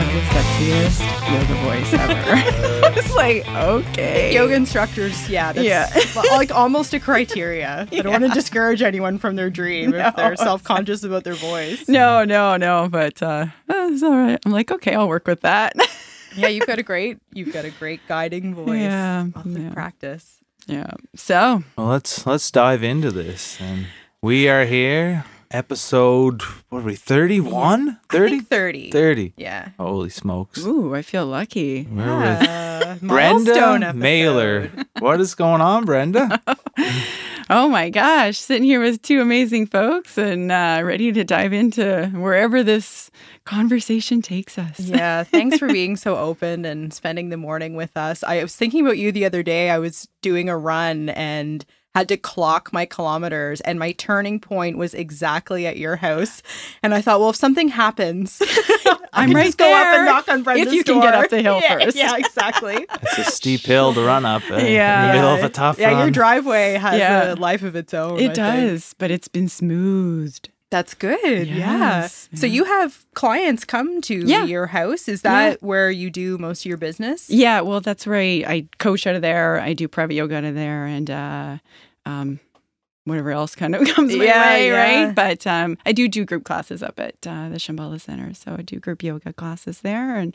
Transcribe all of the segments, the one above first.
have the sexiest yoga voice ever. it's like, okay. Yoga instructors, yeah, that's Yeah. like almost a criteria. I don't want to discourage anyone from their dream if they're self conscious about their voice. No, no, no, but uh, it's all right. I'm like, okay, I'll work with that. Yeah, you've got a great, you've got a great guiding voice. Yeah, Lots of yeah. practice. yeah. So, Well, let's let's dive into this. And we are here, episode what are we? 31? 30? 30. 30. Yeah. Holy smokes. ooh, I feel lucky. We're with Uh, Brenda. Mailer. What is going on, Brenda? Oh my gosh, sitting here with two amazing folks and uh, ready to dive into wherever this conversation takes us. Yeah, thanks for being so open and spending the morning with us. I was thinking about you the other day. I was doing a run and had to clock my kilometers, and my turning point was exactly at your house. And I thought, well, if something happens, I I'm right just go up there and knock on Brenda's if you can get up the hill Yeah, first. Yeah, exactly. It's a steep hill to run up uh, in the Yeah. middle of a tough yeah, run. your driveway has Yeah. a life of its own. I It think. does, but it's been smoothed. That's good. Yes, yeah. So you have clients come to Yeah. your house. Is that where you do most of your business? Yeah, well, that's right. I coach out of there. I do private yoga out of there, and uh, um, whatever else kind of comes my Yeah, way, yeah. right? But um, I do do group classes up at uh, the Shambhala Center, so I do group yoga classes there and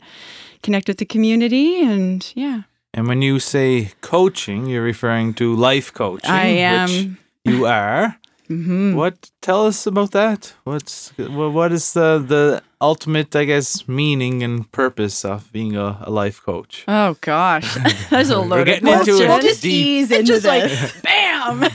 connect with the community, and yeah, And when you say coaching, you're referring to life coaching. I Which am. you are. Hmm What? Tell us about that. What's wha- what is the the ultimate, I guess, meaning and purpose of being a, a life coach? Oh gosh, that's a loaded getting into question. it We'll just deep. ease into just like this. bam.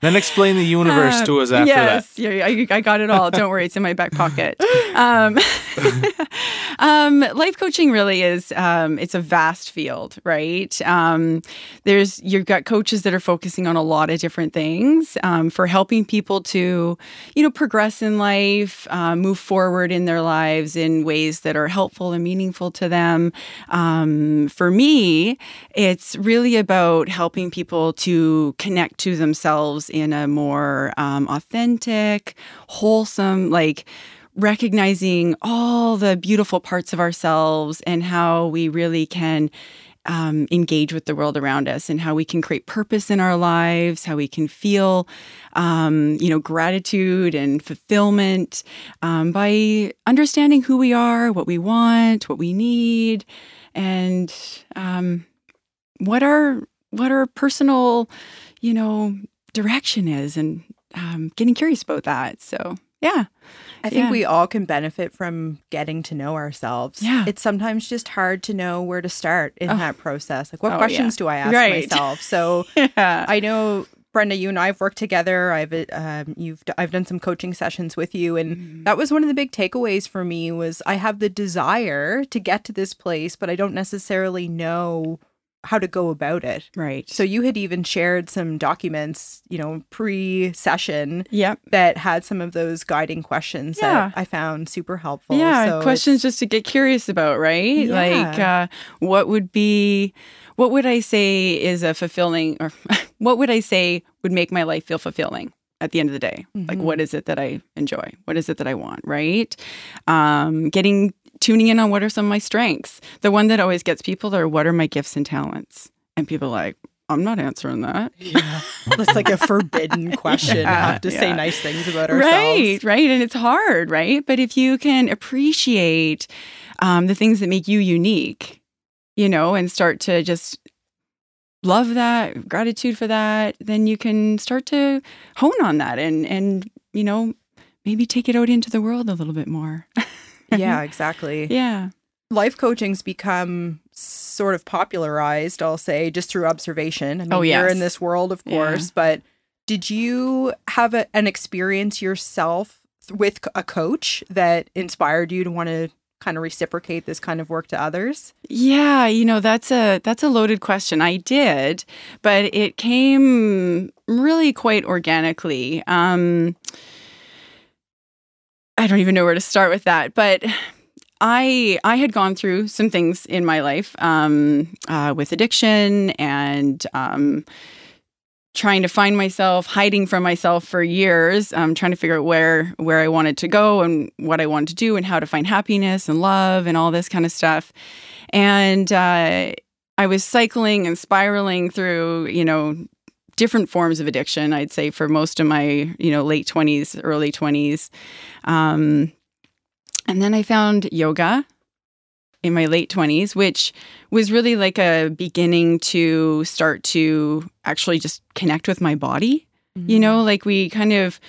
Then explain the universe to us after that. yes, I, I got it all. Don't worry, it's in my back pocket. Um, um, life coaching really is um, it's a vast field, right? Um, there's you've got coaches that are focusing on a lot of different things um, for helping people to, you know, progress in life, uh, move forward in their lives in ways that are helpful and meaningful to them. For me, it's really about helping people to connect to themselves in a more um, authentic, wholesome, like recognizing all the beautiful parts of ourselves and how we really can um, engage with the world around us and how we can create purpose in our lives, how we can feel, um, you know, gratitude and fulfillment um, by understanding who we are, what we want, what we need, and um, what our what our personal, you know, direction is, and um, getting curious about that. So, yeah. I think Yeah. we all can benefit from getting to know ourselves. Yeah. It's sometimes just hard to know where to start in Oh. that process. Like, what Oh, questions yeah. do I ask Right. myself? So Yeah. I know. Brenda, you and I have worked together. I've um, you've I've done some coaching sessions with you, and Mm-hmm. that was one of the big takeaways for me. Was I have the desire to get to this place, but I don't necessarily know how to go about it. right. So you had even shared some documents, you know, pre-session yep. that had some of those guiding questions Yeah. that I found super helpful. Yeah, So questions it's- just to get curious about, right? Like, uh, what would be, what would I say is a fulfilling, or what would I say would make my life feel fulfilling at the end of the day? Like, Mhm. what is it that I enjoy? What is it that I want, right? Um, getting, tuning in on what are some of my strengths. The one that always gets people are what are my gifts and talents? And people are like, I'm not answering that. Yeah. That's like a forbidden question. Yeah, have to say nice things about ourselves. Right, right. And it's hard, right? But if you can appreciate um, the things that make you unique, you know, and start to just love that, gratitude for that, then you can start to hone on that and, and, you know, maybe take it out into the world a little bit more. Yeah, exactly. yeah. Life coaching's become sort of popularized, I'll say, just through observation. I mean, Oh, you're in this world, of Yeah. course, but did you have a, an experience yourself with a coach that inspired you to want to kind of reciprocate this kind of work to others? Yeah, you know, that's a that's a loaded question. I did, but it came really quite organically. Um I don't even know where to start with that, but I I had gone through some things in my life um, uh, with addiction and um, trying to find myself, hiding from myself for years, um, trying to figure out where where I wanted to go and what I wanted to do and how to find happiness and love and all this kind of stuff. And uh, I was cycling and spiraling through, you know, different forms of addiction. I'd say for most of my, you know, late twenties, early twenties. Um, and then I found yoga in my late 20s, which was really like a beginning to start to actually just connect with my body. Mm-hmm. You know, like we kind of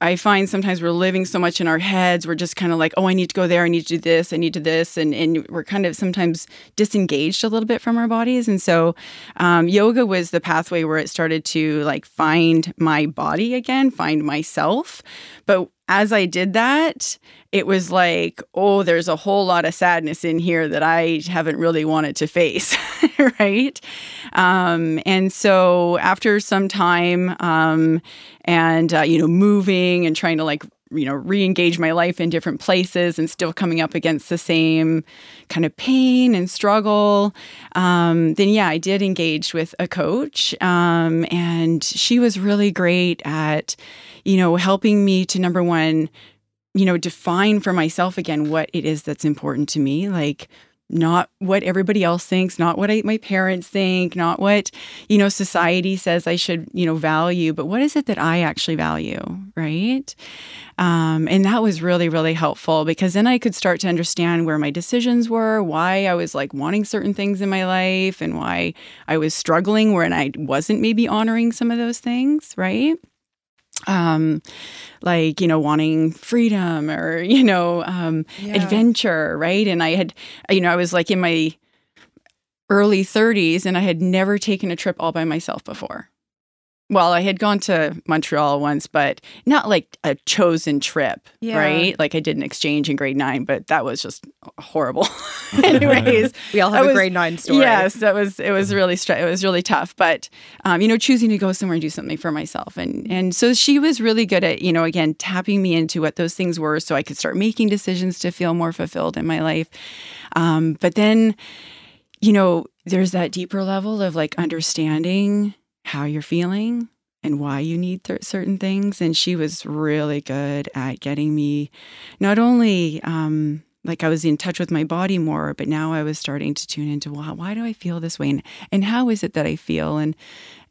I find sometimes we're living so much in our heads. We're just kind of like, oh, I need to go there. I need to do this. I need to this. And, and we're kind of sometimes disengaged a little bit from our bodies. And so um, yoga was the pathway where it started to like find my body again, find myself. But as I did that, it was like, oh, there's a whole lot of sadness in here that I haven't really wanted to face, right? Um, and so after some time, um, and uh, you know, moving and trying to like you know re-engage my life in different places and still coming up against the same kind of pain and struggle um, then yeah i did engage with a coach um, and she was really great at you know helping me to number one you know define for myself again what it is that's important to me. Like not what everybody else thinks, not what I, my parents think, not what, you know, society says I should, you know, value, but what is it that I actually value, right? Um, and that was really, really helpful because then I could start to understand where my decisions were, why I was like wanting certain things in my life, and why I was struggling when I wasn't maybe honoring some of those things, right? Um like you know wanting freedom or you know um yeah. adventure right and i had you know i was like in my early 30s and i had never taken a trip all by myself before well, I had gone to Montreal once, but not like a chosen trip, yeah. right? Like I did an exchange in grade nine, but that was just horrible. Anyways, we all have a grade nine story. Yes, that was it was really it was really tough. But um, you know, choosing to go somewhere and do something for myself, and and so she was really good at you know again tapping me into what those things were, so I could start making decisions to feel more fulfilled in my life. Um, but then, you know, there's that deeper level of like understanding how you're feeling and why you need th- certain things. And she was really good at getting me not only um, like I was in touch with my body more, but now I was starting to tune into wow, why do I feel this way, and and how is it that I feel, and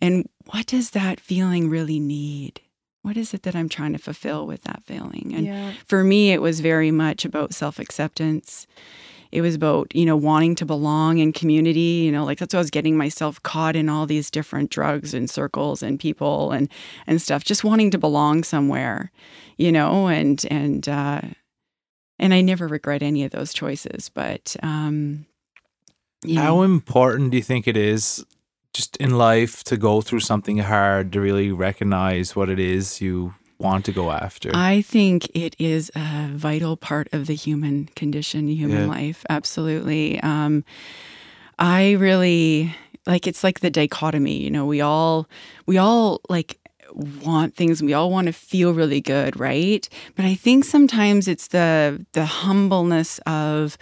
and what does that feeling really need? What is it that I'm trying to fulfill with that feeling? And yeah. for me, it was very much about self acceptance it was about you know wanting to belong in community you know like that's why i was getting myself caught in all these different drugs and circles and people and and stuff just wanting to belong somewhere you know and and uh and i never regret any of those choices but um yeah. how important do you think it is just in life to go through something hard to really recognize what it is you want to go after? I think it is a vital part of the human condition, human yeah. life. Absolutely. Um, I really like it's like the dichotomy. You know, we all we all like want things we all want to feel really good right but i think sometimes it's the the humbleness of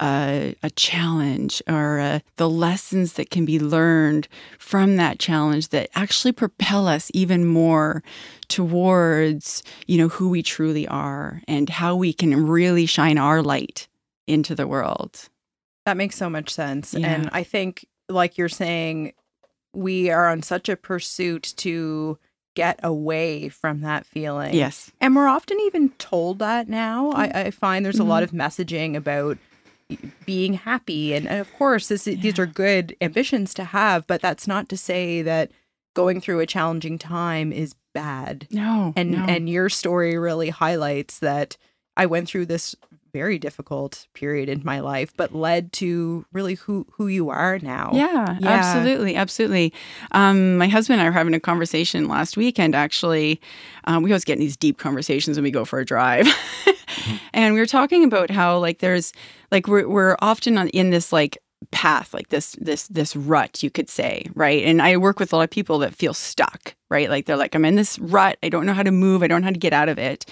a, a challenge or a, the lessons that can be learned from that challenge that actually propel us even more towards you know who we truly are and how we can really shine our light into the world that makes so much sense yeah. and i think like you're saying we are on such a pursuit to get away from that feeling. Yes. And we're often even told that now. I, I find there's mm-hmm. a lot mm-hmm. of messaging about being happy and, and of course this yeah. these are good ambitions to have but that's not to say that going through a challenging time is bad no and no. and your story really highlights that i went through this very difficult period in my life, but led to really who who you are now. Yeah, Yeah. absolutely, absolutely. Um, my husband and I were having a conversation last weekend. Actually, um, we always get in these deep conversations when we go for a drive, and we were talking about how like there's like we're we're often on, in this like path like this this this rut you could say right? And i work with a lot of people that feel stuck right? Like they're like i'm in this rut. I don't know how to move. I don't know how to get out of it.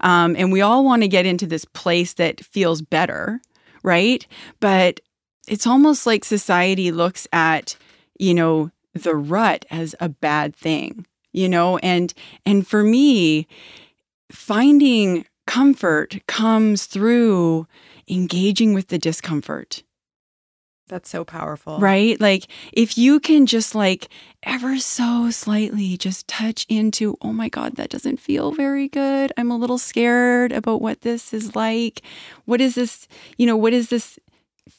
Um, and we all want to get into this place that feels better right? But it's almost like society looks at you know the rut as a bad thing you know? And and for me finding comfort comes through engaging with the discomfort That's so powerful. right? Like if you can just like ever so slightly just touch into oh my god that doesn't feel very good. I'm a little scared about what this is like. What is this you know what is this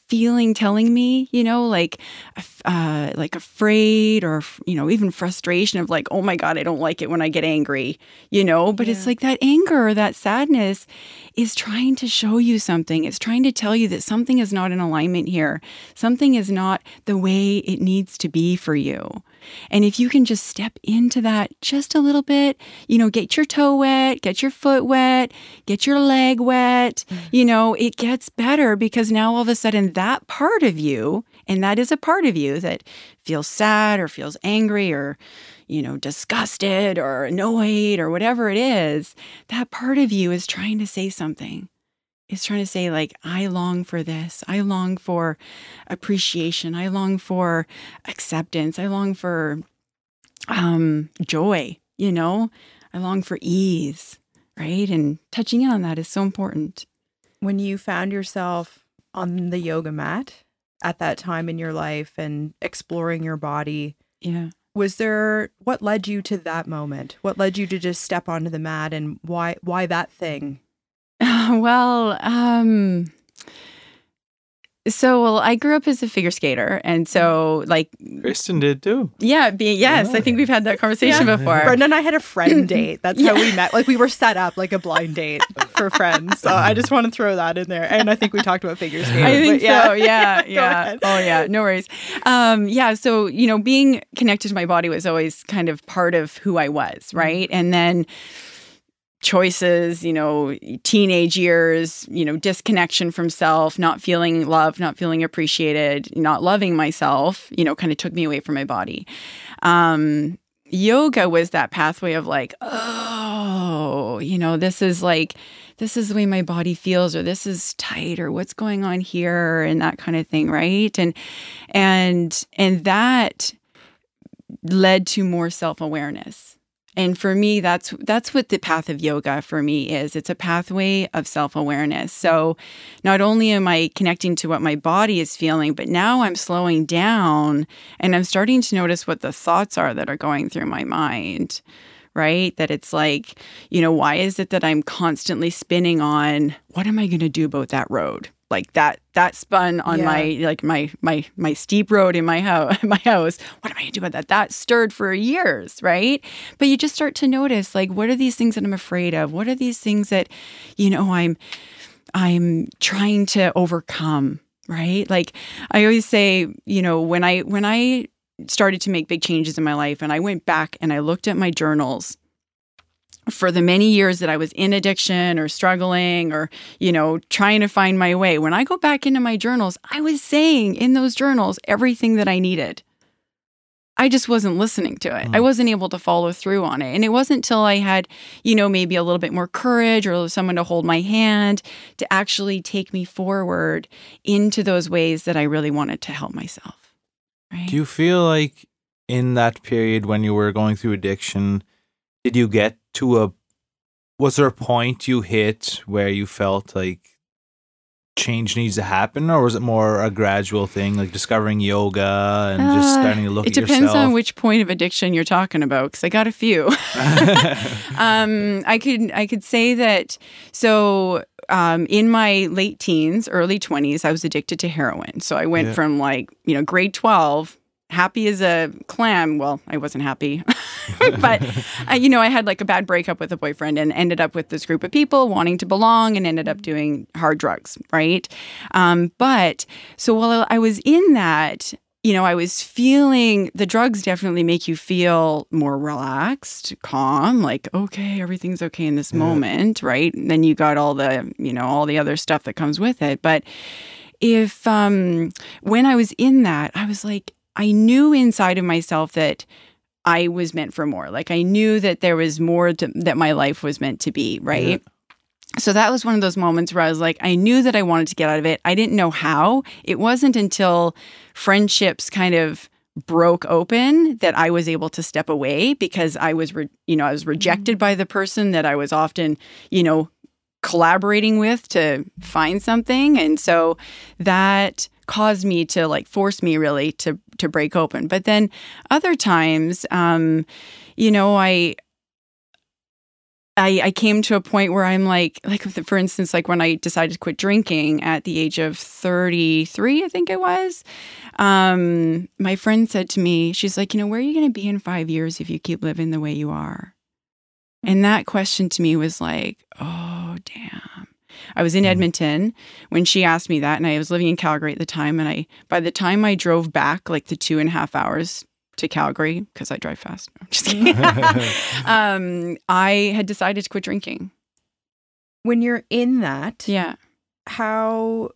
feeling telling me you know like uh like afraid or you know even frustration of like oh my god i don't like it when i get angry you know? But it's like that anger or that sadness is trying to show you something. It's trying to tell you that something is not in alignment here. Something is not the way it needs to be for you. And if you can just step into that just a little bit, you know, get your toe wet, get your foot wet, get your leg wet, you know, it gets better because now all of a sudden that part of you, and that is a part of you that feels sad or feels angry or, you know, disgusted or annoyed or whatever it is, that part of you is trying to say something. Is trying to say, like, I long for this. I long for appreciation. I long for acceptance. I long for um, joy, you know? I long for ease, right? And touching in on that is so important. When you found yourself on the yoga mat at that time in your life and exploring your body, Yeah. was there what led you to that moment? What led you to just step onto the mat and why why that thing? well, um, so well, I grew up as a figure skater, and so like, Kristen did too. yeah, being yes, I think we've had that conversation Yeah. before. Brenda and I had a friend date. That's how we met. Like we were set up like a blind date for friends. So I just want to throw that in there. And I think we talked about figure skating. I think but so. Yeah, Go yeah. Oh, yeah. No worries. Um, yeah. So you know, being connected to my body was always kind of part of who I was, Mm-hmm. right? And then choices, you know, teenage years, you know, disconnection from self, not feeling loved, not feeling appreciated, not loving myself, you know, kind of took me away from my body. Um, yoga was that pathway of like, oh, you know, this is like, this is the way my body feels, or this is tight, or what's going on here, and that kind of thing, right? And and and that led to more self awareness. And for me, that's that's what the path of yoga for me is. It's a pathway of self-awareness. So not only am I connecting to what my body is feeling, but now I'm slowing down and I'm starting to notice what the thoughts are that are going through my mind. Right? That it's like, you know, why is it that I'm constantly spinning on what am I going to do about that road? Like that that spun on Yeah. my like my my my steep road in my house my house. What am i going to do about that? That stirred for years right? But you just start to notice like what are these things that i'm afraid of? What are these things that you know i'm i'm trying to overcome right? Like i always say you know when i when i started to make big changes in my life and i went back and i looked at my journals for the many years that I was in addiction or struggling or, you know, trying to find my way, when I go back into my journals, I was saying in those journals everything that I needed. I just wasn't listening to it. I hmm. wasn't able to follow through on it. And it wasn't until I had, you know, maybe a little bit more courage or someone to hold my hand to actually take me forward into those ways that I really wanted to help myself. Right. Do you feel like in that period when you were going through addiction, did you get to a was there a point you hit where you felt like change needs to happen or was it more a gradual thing like discovering yoga and just Uh, starting to look it depends yourself? on which point of addiction you're talking about because i got a few. Um, i could i could say that so um, in my late teens early 20s i was addicted to heroin. So i went Yeah. from like you know grade 12 happy as a clam. Well, I wasn't happy, but I, you know, I had like a bad breakup with a boyfriend and ended up with this group of people wanting to belong and ended up doing hard drugs, right? Um, but so while I was in that, you know, I was feeling the drugs definitely make you feel more relaxed, calm, like, okay, everything's okay in this Yeah. moment, right? And then you got all the, you know, all the other stuff that comes with it. But if, um, when I was in that, I was like, I knew inside of myself that I was meant for more. Like I knew that there was more to, that my life was meant to be, right? So that was one of those moments where I was like, I knew that I wanted to get out of it. I didn't know how. It wasn't until friendships kind of broke open that I was able to step away because I was, re- you know, I was rejected mm-hmm. by the person that I was often, you know, collaborating with to find something, and so that caused me to like force me really to to break open. But then other times, um, you know, I I, I came to a point where I'm like, like for instance, like when I decided to quit drinking at the age of 33, I think it was. Um, my friend said to me, she's like, you know, where are you going to be in five years if you keep living the way you are? And that question to me was like, oh, damn. I was in Mhm. Edmonton when she asked me that, and I was living in Calgary at the time. And I, by the time I drove back, like the two and a half hours to Calgary, because I drive fast. No, I'm just kidding. um, I had decided to quit drinking. When you're in that, Yeah. how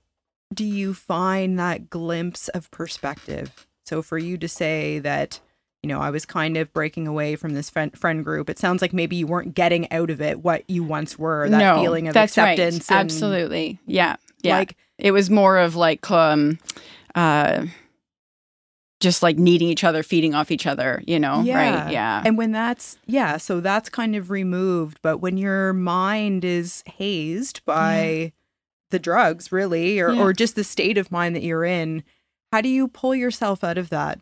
do you find that glimpse of perspective? So for you to say that, you know, I was kind of breaking away from this friend, friend group, it sounds like maybe you weren't getting out of it what you once were, that no, feeling of that's acceptance. Right. and, Absolutely. Yeah. Yeah. Like, it was more of like, um, uh, just like needing each other, feeding off each other, you know? Yeah. Right. Yeah. and when that's, yeah, so that's kind of removed. But when your mind is hazed by the drugs, really, or, Yeah. or just the state of mind that you're in, how do you pull yourself out of that?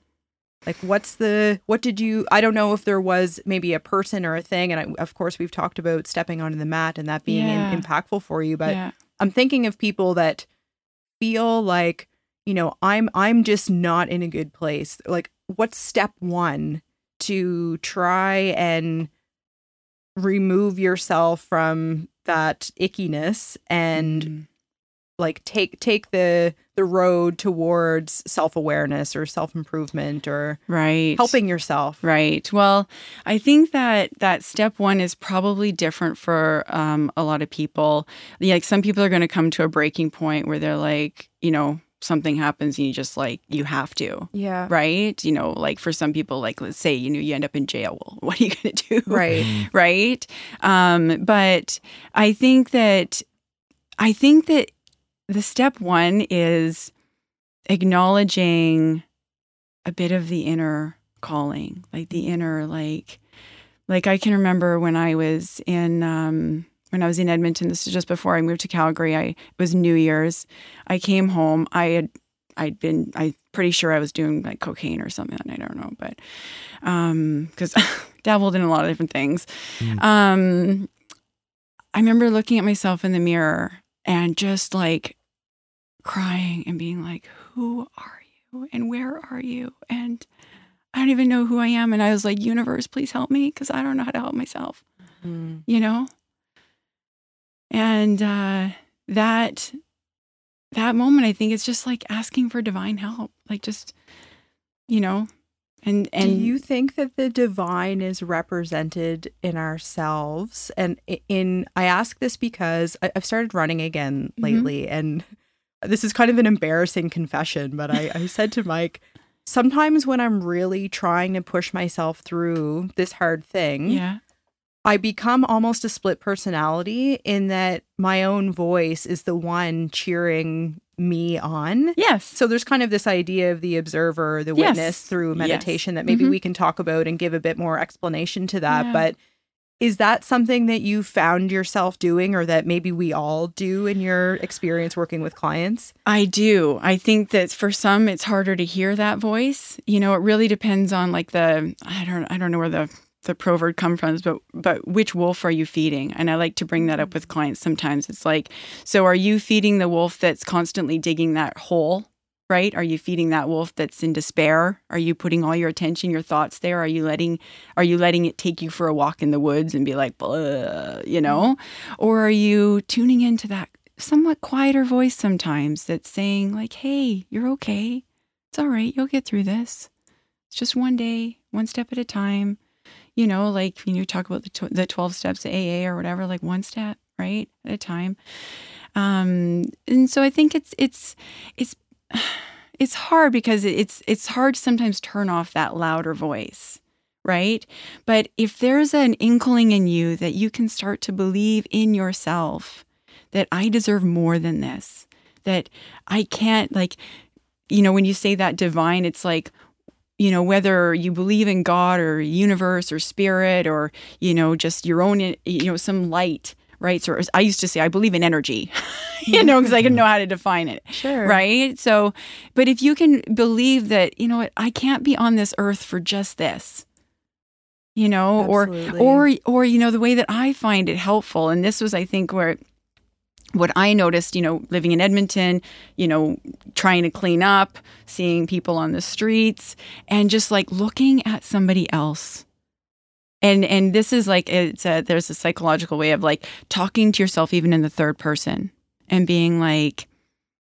Like, what's the, what did you, I don't know if there was maybe a person or a thing. And I, of course, we've talked about stepping onto the mat and that being in- impactful for you. But yeah. I'm thinking of people that feel like, you know, I'm I'm just not in a good place. Like what's step 1 to try and remove yourself from that ickiness and Mm. Like take take the the road towards self-awareness or self-improvement or right. helping yourself. Right. Well, I think that that step one is probably different for um, a lot of people. Like some people are going to come to a breaking point where they're like, you know, something happens and you just like you have to. Yeah. Right. You know, like for some people, like let's say you know you end up in jail. Well, what are you going to do? Right. right? Um, but I think that I think that the step one is acknowledging a bit of the inner calling, like the inner like like I can remember when I was in um when I was in Edmonton, this is just before I moved to Calgary. I it was New Year's. I came home. I had I'd been I pretty sure I was doing like cocaine or something. I don't know, but um because dabbled in a lot of different things. Mm. Um I remember looking at myself in the mirror and just like crying and being like, Who are you? And where are you? And I don't even know who I am. And I was like, Universe, please help me because I don't know how to help myself, Mm. you know? And uh that that moment, I think it's just like asking for divine help. Like just, you know, and and Do you think that the divine is represented in ourselves? And in I ask this because I've started running again Mhm. lately, and this is kind of an embarrassing confession. But I, I said to Mike, sometimes when I'm really trying to push myself through this hard thing, yeah. I become almost a split personality in that my own voice is the one cheering me on. Yes. So there's kind of this idea of the observer, the Yes. witness through Yes. meditation that maybe Mhm. we can talk about and give a bit more explanation to that. Yeah. But is that something that you found yourself doing or that maybe we all do in your experience working with clients? I do. I think that for some it's harder to hear that voice. You know, it really depends on like the I don't I don't know where the the proverb comes from, but but which wolf are you feeding? And I like to bring that up mm-hmm. with clients sometimes. It's like, so are you feeding the wolf that's constantly digging that hole right? Are you feeding that wolf that's in despair? Are you putting all your attention, your thoughts there? Are you letting are you letting it take you for a walk in the woods and be like, Blah, you know? Or are you tuning into that somewhat quieter voice sometimes that's saying like, "Hey, you're okay. It's all right. You'll get through this. It's just one day, one step at a time." You know, like you know, talk about the tw- the 12 steps to AA or whatever, like one step, right? At a time. Um and so I think it's it's it's it's hard because it's it's hard to sometimes turn off that louder voice right? But if there's an inkling in you that you can start to believe in yourself that i deserve more than this that i can't like you know when you say that divine it's like you know whether you believe in god or universe or spirit or you know just your own you know some light right so i used to say i believe in energy you know because i didn't know how to define it Sure. right so but if you can believe that you know what i can't be on this earth for just this you know Absolutely. or or or you know the way that i find it helpful and this was i think where what i noticed you know living in edmonton you know trying to clean up seeing people on the streets and just like looking at somebody else and and this is like it's a, there's a psychological way of like talking to yourself even in the third person and being like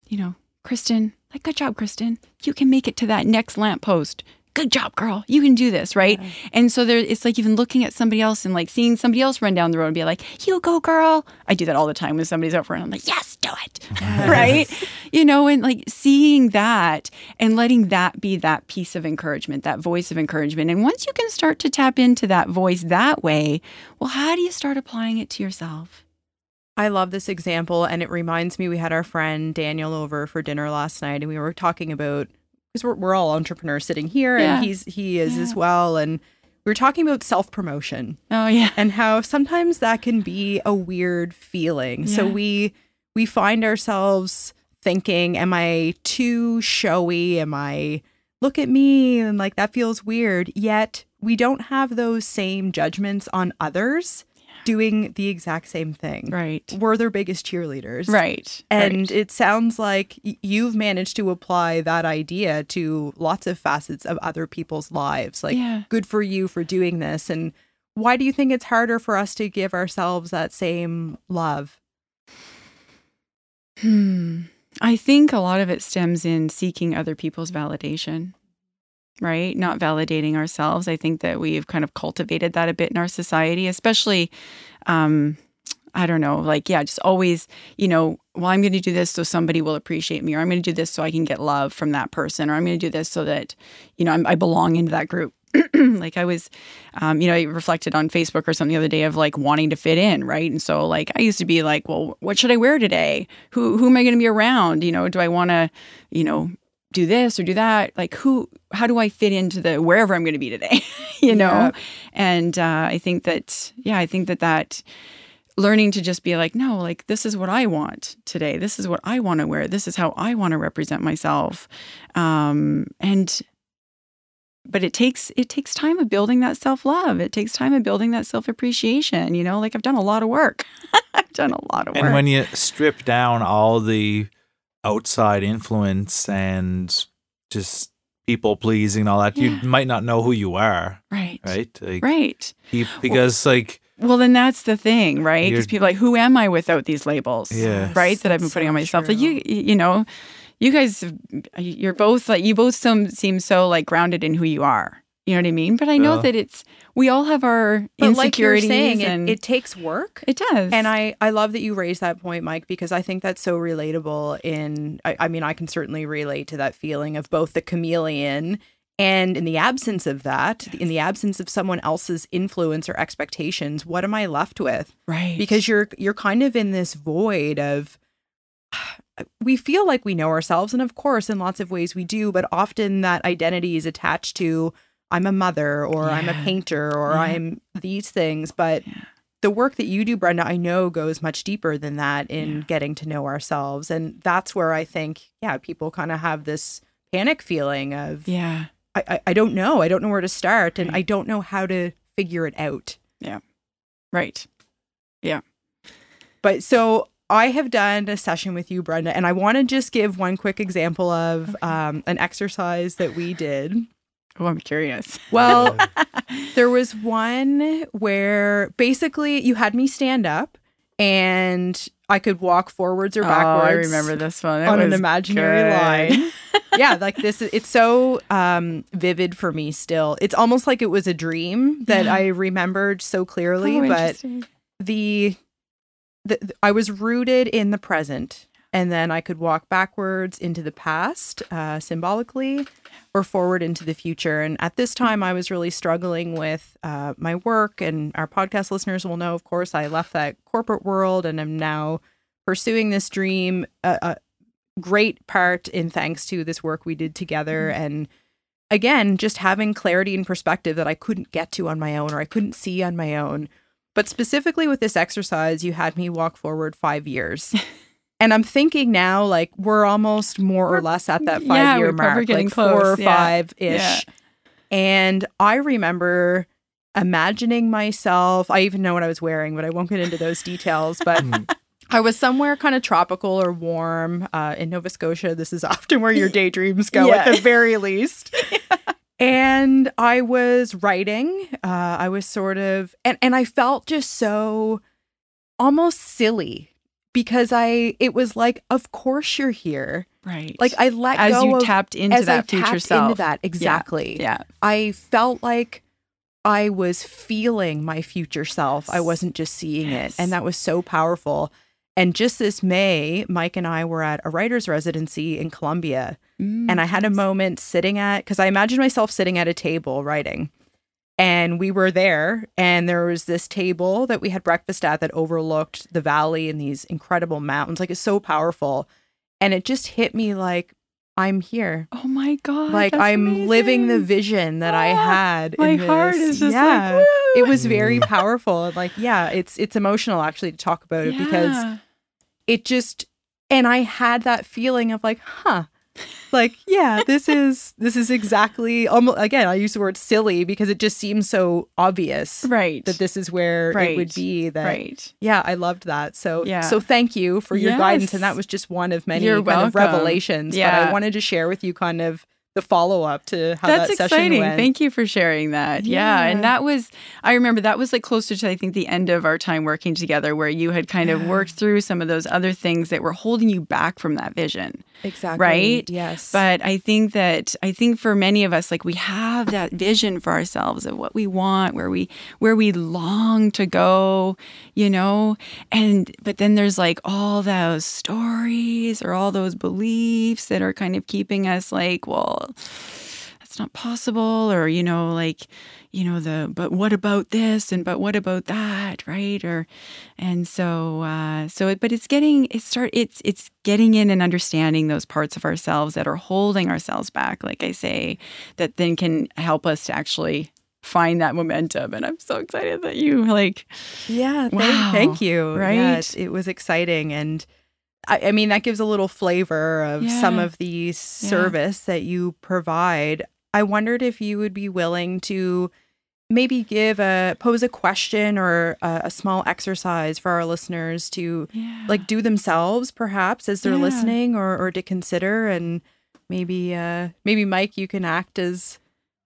you know kristen like good job kristen. You can make it to that next lamppost good job girl. You can do this right? And so there it's like even looking at somebody else and like seeing somebody else run down the road and be like you go girl. I do that all the time when somebody's out front. I'm like yes do it. Right? You know and like seeing that and letting that be that piece of encouragement that voice of encouragement. And once you can start to tap into that voice that way well how do you start applying it to yourself? I love this example, and it reminds me we had our friend Daniel over for dinner last night, and we were talking about because we're, we're all entrepreneurs sitting here, Yeah. and he's he is as well, and we were talking about self promotion oh yeah and how sometimes that can be a weird feeling. So we we find ourselves thinking, "Am I too showy? Am I look at me?" And like that feels weird. Yet we don't have those same judgments on others doing the exact same thing right we're their biggest cheerleaders. right And right. it sounds like you've managed to apply that idea to lots of facets of other people's lives. Like, Yeah. good for you for doing this. And why do you think it's harder for us to give ourselves that same love? Hmm. I think a lot of it stems in seeking other people's validation, right? Not validating ourselves. I think that we've kind of cultivated that a bit in our society, especially, um, I don't know, like, yeah, just always, you know, well, I'm going to do this so somebody will appreciate me, or I'm going to do this so I can get love from that person, or I'm going to do this so that, you know, I'm, I belong into that group. like I was, um, you know, I reflected on Facebook or something the other day of like wanting to fit in, right? And so like I used to be like, well, what should I wear today? Who who am I going to be around? You know, do I want to, you know, do this or do that? Like who? How do I fit into the wherever I'm going to be today? you know, Yeah. and uh, I think that yeah, I think that that learning to just be like, no, like this is what I want today. This is what I want to wear. This is how I want to represent myself. Um, and but it takes it takes time of building that self-love. It takes time of building that self-appreciation, you know? Like I've done a lot of work. I've done a lot of work. And when you strip down all the outside influence and just people pleasing and all that, Yeah. you might not know who you are, right. right? Like, Right. he- because like Well, then that's the thing, right? Because people are like, who am I without these labels? Yeah. Right. That I've been That's putting on so myself. Like you, you know, you guys, you're both like, you both some seem so like grounded in who you are. You know what I mean? But I know Yeah. that it's, we all have our But like you're insecurities saying, and it, it takes work. it does. And I, I love that you raised that point, Mike, because I think that's so relatable. In, I, I mean, I can certainly relate to that feeling of both the chameleon and in the absence of that, in the absence of someone else's influence or expectations, what am I left with? right. Because you're you're kind of in this void of. We feel like we know ourselves, and of course, in lots of ways we do, but often that identity is attached to I'm a mother, or I'm a painter, or Yeah. I'm these things. But Yeah. the work that you do, Brenda, I know goes much deeper than that in Yeah. getting to know ourselves. And that's where I think, yeah, people kind of have this panic feeling of, yeah. I, I, I don't know. I don't know where to start. And Right. I don't know how to figure it out. Yeah. Right. Yeah. But so I have done a session with you, Brenda, and I want to just give one quick example of um, an exercise that we did. Oh, I'm curious. Well, there was one where basically you had me stand up and I could walk forwards or backwards. Oh, I remember this one. It on an imaginary good. line. yeah, like this it's so um vivid for me still. It's almost like it was a dream that Yeah. I remembered so clearly, Oh, but the, the the- I was rooted in the present and then I could walk backwards into the past uh, symbolically or forward into the future. And at this time, I was really struggling with uh, my work. And our podcast listeners will know, of course, I left that corporate world and am now pursuing this dream. A, a great part in thanks to this work we did together. And again, just having clarity and perspective that I couldn't get to on my own or I couldn't see on my own. But specifically with this exercise, you had me walk forward five years. And I'm thinking now, like we're almost more or less at that yeah, five year we're probably mark, getting like four or yeah. five ish. Yeah. And I remember imagining myself. I even know what I was wearing, but I won't get into those details. But I was somewhere kind of tropical or warm uh, in Nova Scotia. This is often where your daydreams go, at the very least. And I was writing. Uh, I was sort of, and, and I felt just so almost silly because I, it was like, of course you're here. Right. Like I let as go you of, tapped into as that I future tapped self. into that exactly. Yeah. I felt like I was feeling my future self. I wasn't just seeing Yes. it. And that was so powerful. And just this May, Mike and I were at a writer's residency in Colombia. Mm. And I had a moment sitting at, because I imagined myself sitting at a table writing. And we were there, and there was this table that we had breakfast at that overlooked the valley and these incredible mountains. Like it's so powerful. And it just hit me like, I'm here Oh my god. like I'm living the vision that I Ah, had. My in heart is just yeah. like it was very powerful. and, Like yeah, it's it's emotional actually to talk about it because it just and I had that feeling of like, huh. Like, yeah, this is this is exactly almost again, I use the word silly because it just seems so obvious right. that this is where it Right. would be that right. yeah, I loved that. So Yeah. so thank you for your guidance and that was just one of many You're kind of welcome. revelations. But Yeah. I wanted to share with you kind of the follow up to how That's that session exciting. Thank you for sharing that. Yeah. And that was, I remember that was like closer to, I think, the end of our time working together where you had kind of worked through some of those other things that were holding you back from that vision. Exactly. Right? Yes. But I think that I think for many of us, like we have that vision for ourselves of what we want, where we where we long to go, you know, and but then there's like all those stories or all those beliefs that are kind of keeping us like, well, that's not possible, or you know, like, you know, the but what about this and but what about that, right? Or and so uh so it but it's getting it start it's it's getting in and understanding those parts of ourselves that are holding ourselves back like i say that then can help us to actually find that momentum and i'm so excited that you like yeah, thank, Wow. thank you. Right? Yes, it was exciting and I, I mean that gives a little flavor of some of the Yeah. service that you provide. I wondered if you would be willing to maybe give a pose a question or a, a small exercise for our listeners to yeah like do themselves perhaps as they're Yeah. listening or or to consider and maybe uh maybe Mike you can act as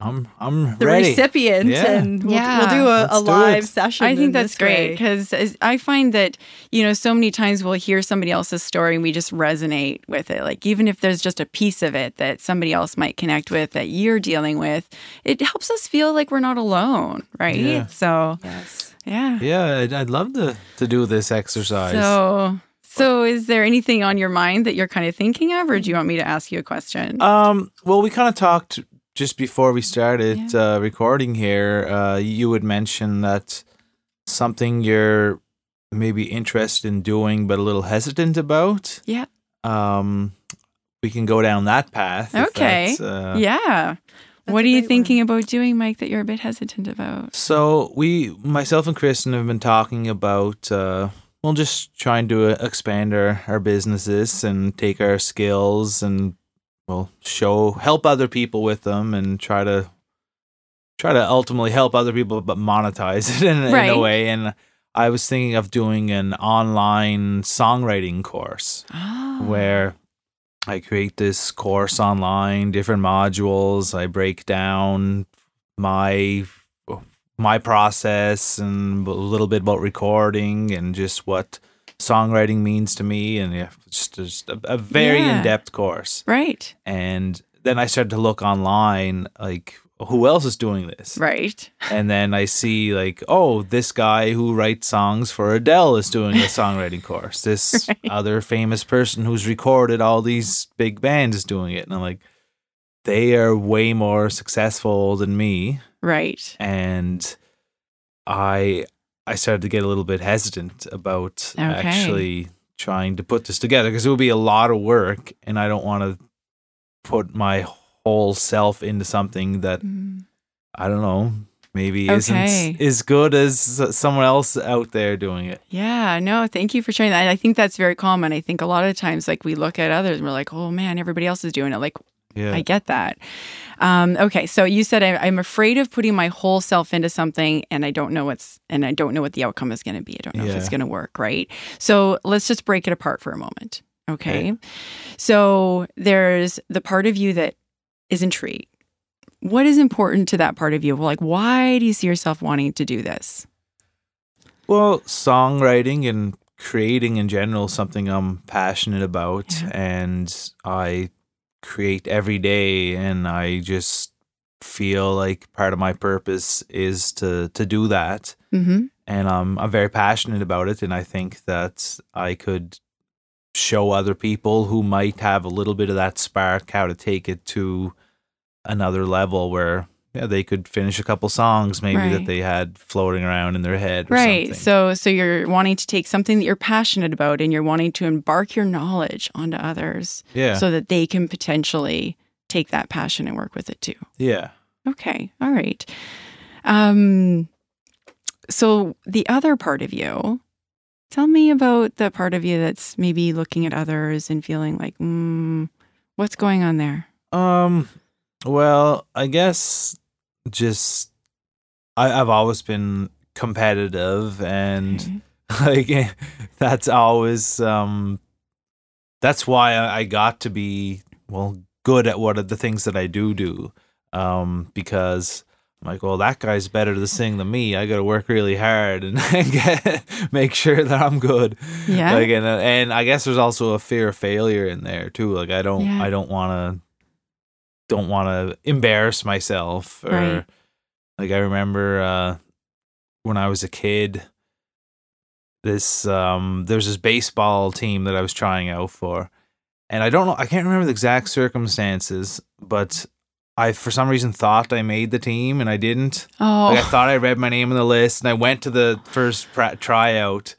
I'm I'm the ready. recipient Yeah. and we'll, Yeah. we'll do a, a live it. session I think that's great because I find that, you know, so many times we'll hear somebody else's story and we just resonate with it. Like, even if there's just a piece of it that somebody else might connect with that you're dealing with, it helps us feel like we're not alone, right? Yeah. So, yes yeah. Yeah, I'd, I'd love to to do this exercise. So, so is there anything on your mind that you're kind of thinking of, or do you want me to ask you a question? Um, well, we kind of talked just before we started uh, recording here. Uh, you would mention that something you're maybe interested in doing, but a little hesitant about. Yeah. Um, we can go down that path. Okay. uh, yeah. That's What are you great thinking about doing, Mike, that you're a bit hesitant about? So we, myself and Kristen, have been talking about. Uh, well, just trying to uh, expand our, our businesses and take our skills and well show help other people with them and try to try to ultimately help other people but monetize it in, in a way and I was thinking of doing an online songwriting course Oh. where I create this course online, different modules. I break down my my process and a little bit about recording and just what songwriting means to me, and yeah, just, just a, a very Yeah. in depth course. Right. And then I started to look online, like who else is doing this? Right. And then I see like, oh, this guy who writes songs for Adele is doing a songwriting course. This other famous person who's recorded all these big bands is doing it. And I'm like, they are way more successful than me. Right. And I I started to get a little bit hesitant about Okay. actually trying to put this together because it would be a lot of work and I don't want to put my whole self into something that Mm. I don't know, maybe Okay. isn't as good as someone else out there doing it. Yeah, no, thank you for sharing that. I think that's very common. I think a lot of times, like we look at others and we're like, oh man, everybody else is doing it. Like, Yeah. I get that. Um, okay, so you said I, I'm afraid of putting my whole self into something, and I don't know what's, and I don't know what the outcome is going to be. I don't know if it's going to work, right? So let's just break it apart for a moment. Okay. Okay. So there's the part of you that is intrigued. What is important to that part of you? Well, like, why do you see yourself wanting to do this? well, songwriting and creating in general is something I'm passionate about Yeah. and I create every day and I just feel like part of my purpose is to to do that. Mm-hmm. and um, I'm very passionate about it. And I think that I could show other people who might have a little bit of that spark how to take it to another level where yeah, they could finish a couple songs maybe Right. that they had floating around in their head. Or Right. something. So so you're wanting to take something that you're passionate about and you're wanting to embark your knowledge onto others yeah, so that they can potentially take that passion and work with it too. yeah. Okay. All right. Um so the other part of you tell me about the part of you that's maybe looking at others and feeling like mm, what's going on there? Um, well, I guess just I, I've always been competitive and. Okay. like that's always um that's why I, I got to be well good at what are the things that I do do um because I'm like well that guy's better to sing than me I got to work really hard and, get make sure that I'm good Yeah. like and and I guess there's also a fear of failure in there too like I don't Yeah. I don't want to don't want to embarrass myself or Right. like I remember uh when I was a kid this um there's this baseball team that I was trying out for and I don't know I can't remember the exact circumstances but I for some reason thought I made the team and I didn't oh. like I thought I read my name on the list, and I went to the first pra- tryout,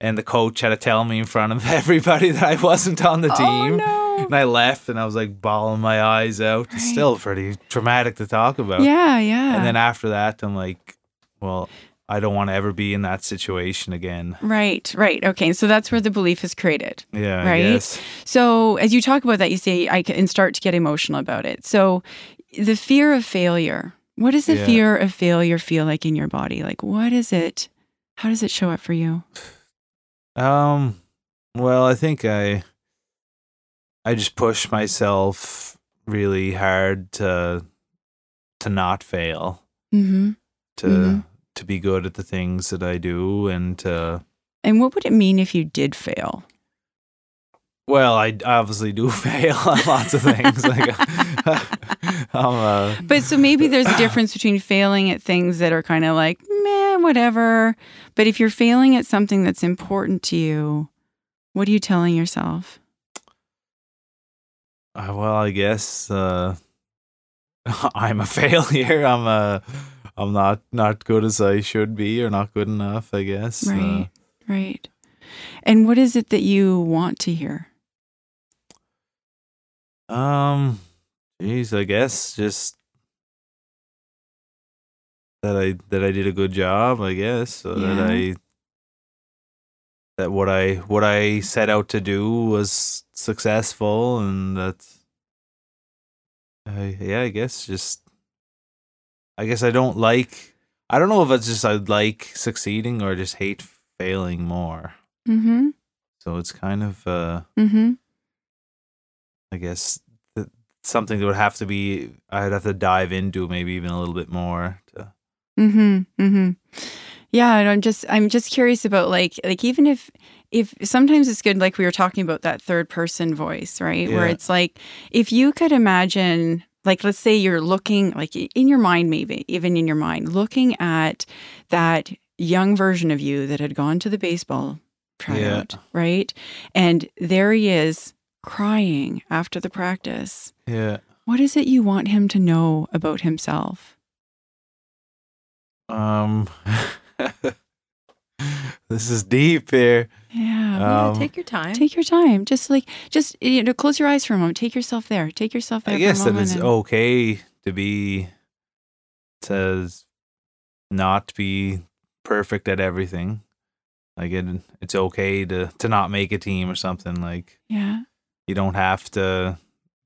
and the coach had to tell me in front of everybody that I wasn't on the Oh, team. no. And I left, and I was like bawling my eyes out. It's Right. still pretty traumatic to talk about. Yeah, yeah. And then after that, I'm like, well, I don't want to ever be in that situation again. Right, right. Okay. So that's where the belief is created. Yeah, Right? So as you talk about that, you say I can start to get emotional about it. So the fear of failure. What does the Yeah. fear of failure feel like in your body? Like what is it? How does it show up for you? Um, well, I think I, I just push myself really hard to, to not fail. Mm-hmm. to Mhm. to be good at the things that I do and to And what would it mean if you did fail? Well I obviously do fail on lots of things like I'm uh But so maybe there's a difference between failing at things that are kind of like, meh, whatever. But if you're failing at something that's important to you, what are you telling yourself? uh, well I guess uh I'm a failure I'm a I'm not not good as I should be or not good enough I guess Right. Right. And what is it that you want to hear? Um geez I guess just that I that I did a good job I guess so that I that what I what I set out to do was successful and that I yeah I guess just I guess I don't like I don't know if it's just I like succeeding or just hate failing more. Mm-hmm. So it's kind of, uh, Mm-hmm. I guess, th- something that would have to be, I'd have to dive into maybe even a little bit more. To, Mm-hmm. Mm-hmm. Yeah, and I'm just I'm just curious about like like even if if sometimes it's good like we were talking about that third person voice, right? Where it's like if you could imagine like let's say you're looking like in your mind maybe even in your mind looking at that young version of you that had gone to the baseball tryout, right? And there he is crying after the practice. yeah. What is it you want him to know about himself? Um, this is deep here. Yeah. Yeah, Um, take your time. Take your time. Just like, just you know, close your eyes for a moment. Take yourself there. Take yourself there. I guess that it's and- okay to be to not be perfect at everything. Like it, it's okay to to not make a team or something. Like Yeah. You don't have to.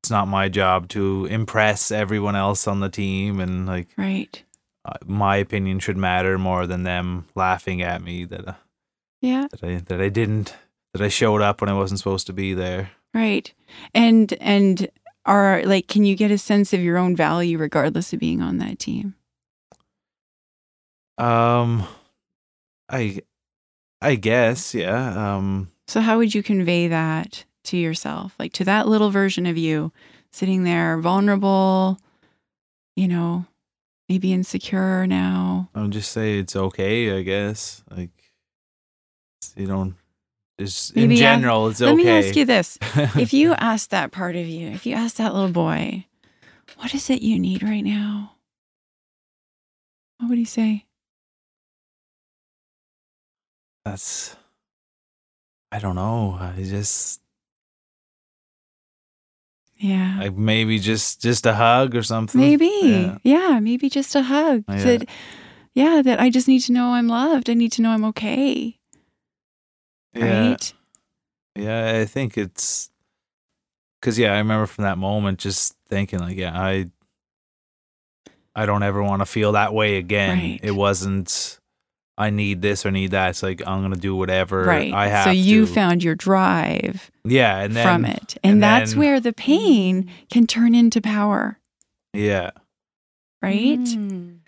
It's not my job to impress everyone else on the team, and like Right. uh, my opinion should matter more than them laughing at me that uh, Yeah. that I that I didn't that I showed up when I wasn't supposed to be there. Right. And and are like, can you get a sense of your own value regardless of being on that team? Um, I I guess yeah. Um. So how would you convey that to yourself, like to that little version of you sitting there, vulnerable, you know, maybe insecure now? I'll just say it's okay, I guess. Like you don't just in Maybe, uh, general it's okay. Let me ask you this. if you ask that part of you, if you ask that little boy, what is it you need right now? What would he say? That's I don't know. I just Yeah. like maybe just just a hug or something. maybe. Yeah. Yeah. maybe just a hug. Yeah. That yeah, that I just need to know I'm loved. I need to know I'm okay. Yeah. Right? Yeah, I think it's because yeah, I remember from that moment just thinking like, yeah, I I don't ever want to feel that way again. Right. It wasn't I need this or need that. It's like I'm gonna do whatever Right. I have. so you to. found your drive yeah, and then from it. And, and that's then- where the pain can turn into power. yeah, Right? Mm.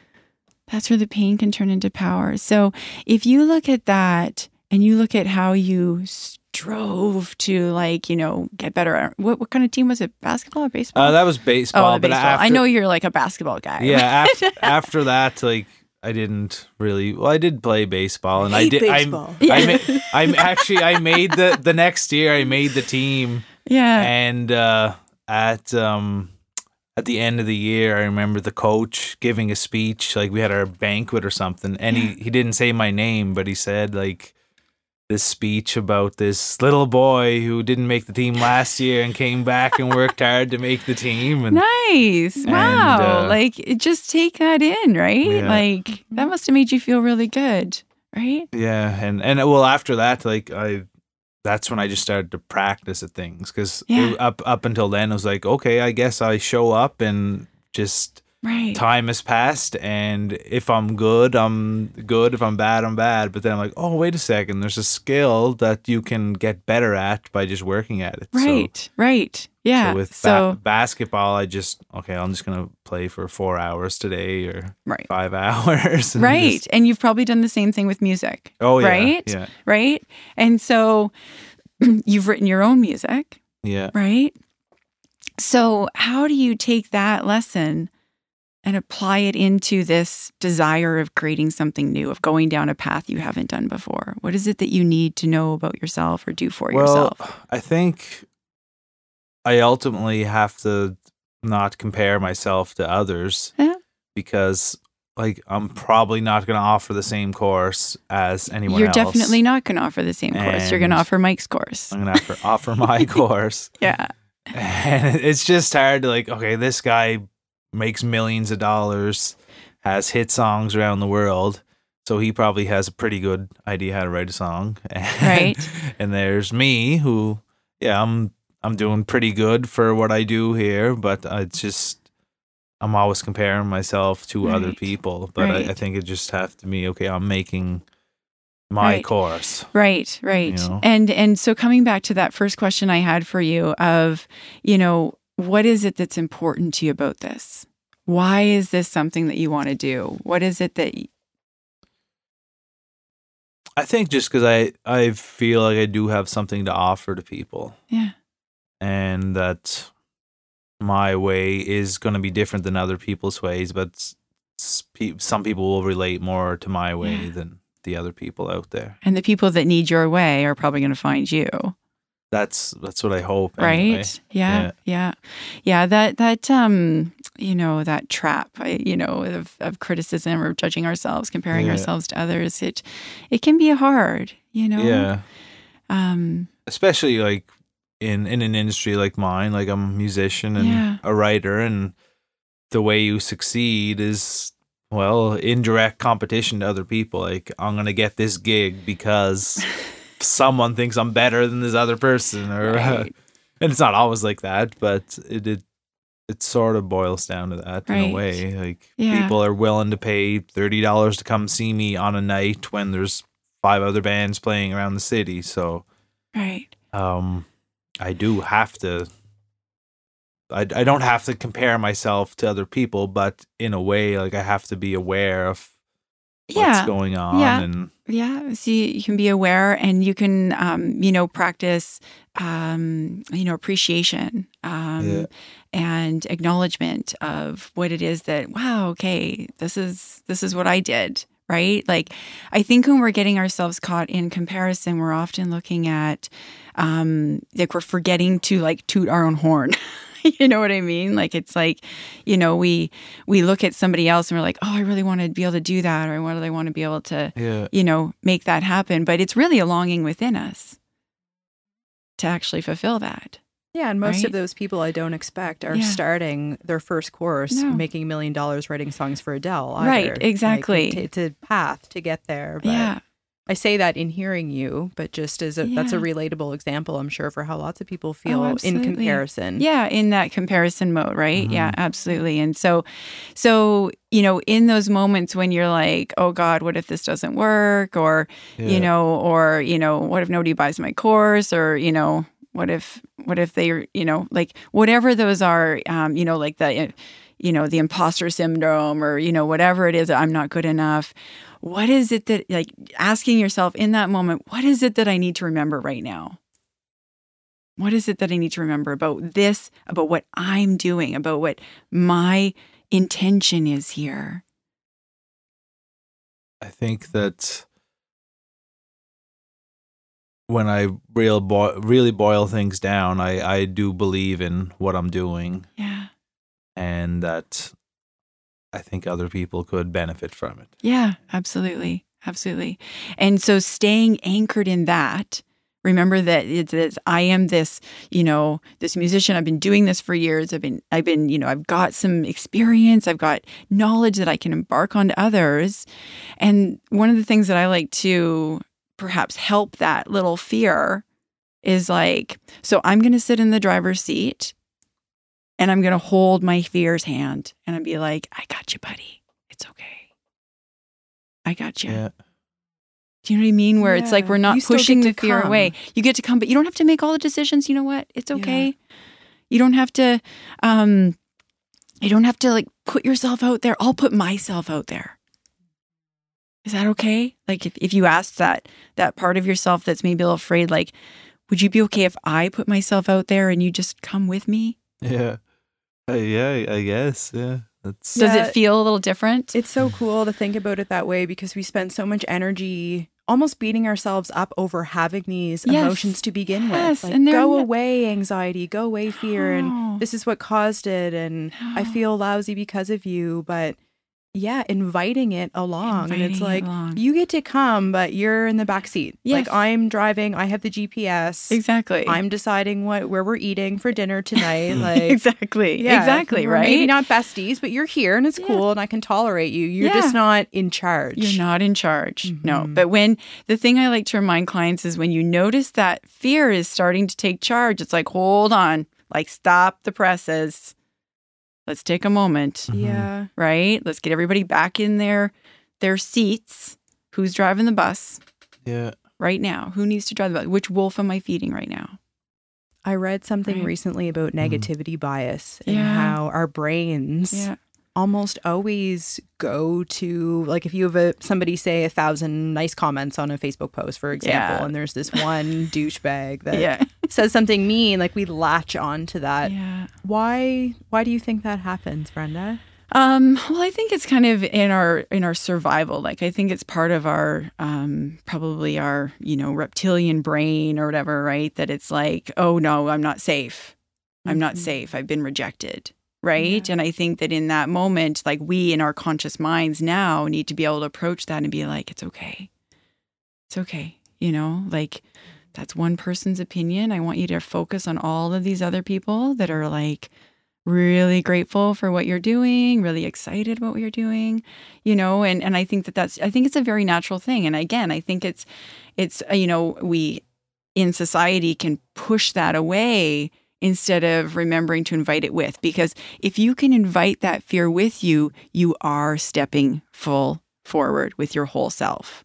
That's where the pain can turn into power. So if you look at that and you look at how you strove to like, you know, get better what what kind of team was it? Basketball or baseball? uh, that was baseball. oh, but baseball. After, I know you're like a basketball guy. Yeah, af- after that, like I didn't really. Well, I did play baseball, and I Hate did. baseball. I, I, Yeah. ma- I'm actually I made the the next year. I made the team. yeah. and uh, at um at the end of the year, I remember the coach giving a speech. Like we had our banquet or something, and he he didn't say my name, but he said like this speech about this little boy who didn't make the team last year and came back and worked hard to make the team. And Nice. And, Wow. uh, like just take that in, right? Yeah. Like that must have made you feel really good, right? yeah, and and well after that, like I. That's when I just started to practice at things because Yeah. up up until then it was like okay I guess I show up and just Right. time has passed and if i'm good i'm good if i'm bad i'm bad but then i'm like oh wait a second there's a skill that you can get better at by just working at it So- Right. right. Yeah. so with so ba- basketball i just okay i'm just gonna play for four hours today or right. five hours and Right. just- and you've probably done the same thing with music. oh yeah Right? yeah Right. And so you've written your own music, yeah right? So how do you take that lesson and apply it into this desire of creating something new, of going down a path you haven't done before? What is it that you need to know about yourself or do for well yourself? i think i ultimately have to not compare myself to others Yeah. because like i'm probably not going to offer the same course as anyone You're else definitely not going to offer the same course. You're going to offer Mike's course. i'm going to offer, offer my course Yeah. and it's just hard to like okay this guy makes millions of dollars has hit songs around the world so he probably has a pretty good idea how to write a song and, Right. and there's me who yeah i'm i'm doing pretty good for what i do here but it's just i'm always comparing myself to other people but I, I think it just have to be okay i'm making my Right. course. Right, right. know? And and so coming back to that first question I had for you of, you know, what is it that's important to you about this? Why is this something that you want to do? What is it that I think just because I I feel like I do have something to offer to people, yeah. and that my way is going to be different than other people's ways, but s- s- pe- some people will relate more to my way Yeah. than the other people out there. And the people that need your way are probably going to find you. That's that's what I hope. right anyway. yeah, yeah yeah that that um you know that trap you know of, of criticism or judging ourselves comparing Yeah. ourselves to others it it can be hard you know Yeah, um especially like in in an industry like mine, like I'm a musician and Yeah. a writer, and the way you succeed is well indirect competition to other people. Like I'm gonna get this gig because someone thinks I'm better than this other person, or Right. and it's not always like that, but it it, it sort of boils down to that in a way. Like Yeah. people are willing to pay thirty dollars to come see me on a night when there's five other bands playing around the city. So right um I do have to I, I don't have to compare myself to other people, but in a way, like I have to be aware of what's yeah going on Yeah. and Yeah, you you can be aware and you can, um, you know, practice, um, you know, appreciation um, Yeah. and acknowledgement of what it is that, wow, okay, this is this is what I did, right? Like, I think when we're getting ourselves caught in comparison, we're often looking at, um, like, we're forgetting to like toot our own horn. you know what I mean? Like, it's like, you know, we we look at somebody else and we're like, oh, I really want to be able to do that, or I really want to be able to yeah. you know, make that happen. But it's really a longing within us to actually fulfill that. Yeah, and most Right? of those people I don't expect are Yeah. starting their first course No. making a million dollars writing songs for Adele. either. Right, exactly. it- it's a path to get there. But yeah. I say that in hearing you, but just as a, that's a relatable example, I'm sure, for how lots of people oh, feel in comparison. Yeah, in that comparison mode, right? Yeah, mm-hmm. absolutely. And so so, you know, in those moments when you're like, "Oh god, what if this doesn't work?" or, yeah. you know, or, you know, what if nobody buys my course or, you know, what if what if they, you know, like whatever those are, um, you know, like the uh, you know, the imposter syndrome or, you know, whatever it is, I'm not good enough. What is it that like asking yourself in that moment, what is it that I need to remember right now? What is it that I need to remember about this, about what I'm doing, about what my intention is here? I think that when I real bo- really boil things down, I, I do believe in what I'm doing Yeah. and that I think other people could benefit from it. Yeah, absolutely. Absolutely. And so staying anchored in that, remember that it's, it's I am this, you know, this musician. I've been doing this for years. I've been I've been, you know, I've got some experience. I've got knowledge that I can embark on to others. And one of the things that I like to perhaps help that little fear is like, so I'm going to sit in the driver's seat and I'm going to hold my fear's hand and I'd be like, I got you, buddy. It's okay. I got you. Yeah. Do you know what I mean? Where it's like we're not You pushing the fear come. away. You get to come, but you don't have to make all the decisions. You know what? It's Yeah. okay. You don't have to um you don't have to like put yourself out there. I'll put myself out there. Is that okay? Like if, if you asked that that part of yourself that's maybe a little afraid, like, would you be okay if I put myself out there and you just come with me? Yeah. Uh, yeah, I guess. Yeah. That's Does Yeah. it feel a little different? It's so cool to think about it that way because we spend so much energy almost beating ourselves up over having these Yes. emotions to begin Yes, with. Like, and go n- away, anxiety, go away, fear. No. And this is what caused it. And I feel lousy because of you. But yeah, inviting it along. and it's Inviting it like, you get to come, but you're in the back seat. Yes. Like, I'm driving, I have the GPS. exactly. I'm deciding what where we're eating for dinner tonight. Like, exactly. yeah, exactly. Right. Maybe not besties, but you're here and it's Yeah. cool and I can tolerate you. You're Yeah. just not in charge. You're not in charge. No. Mhm. But when the thing I like to remind clients is when you notice that fear is starting to take charge, it's like, hold on, like stop the presses. Let's take a moment, mm-hmm. Yeah. right? Let's get everybody back in their their seats. Who's driving the bus? Yeah. right now? Who needs to drive the bus? Which wolf am I feeding right now? I read something Right. recently about mm-hmm. negativity bias and Yeah. how our brains Yeah. Almost always go to like if you have a somebody say a thousand nice comments on a Facebook post, for example, Yeah. and there's this one douchebag that Yeah. says something mean, like we latch on to that. yeah. Why why do you think that happens, Brenda? Um, well, I think it's kind of in our in our survival. Like I think it's part of our um, probably our you know reptilian brain or whatever, right? That it's like, oh no, I'm not safe. I'm not Mhm. safe. I've been rejected, right? And I think that in that moment, like we in our conscious minds now need to be able to approach that and be like, it's okay, it's okay. You know, like that's one person's opinion. I want you to focus on all of these other people that are like really grateful for what you're doing, really excited about what you're doing, you know, and and I think that that's I think it's a very natural thing. And again, I think it's it's uh, you know, we in society can push that away instead of remembering to invite it with because if you can invite that fear with you, you are stepping full forward with your whole self.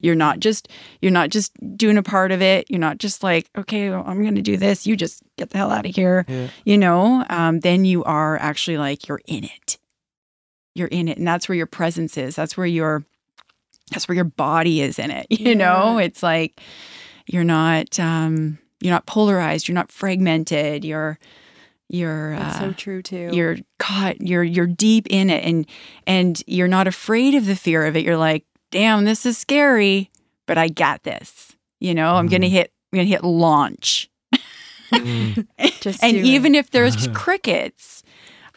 You're not just you're not just doing a part of it. You're not just like, okay, well, I'm going to do this. You just get the hell out of here Yeah. you know, um, then you are actually like you're in it. You're in it, and that's where your presence is. That's where your that's where your body is in it. You know, it's like you're not um, you're not polarized. You're not fragmented. You're you're That's uh, so true too. you're caught. You're you're deep in it, and and you're not afraid of the fear of it. You're like, damn, this is scary, but I got this. You know, I'm gonna Mhm. hit. I'm gonna hit launch. Mm. Just and do it. even if there's crickets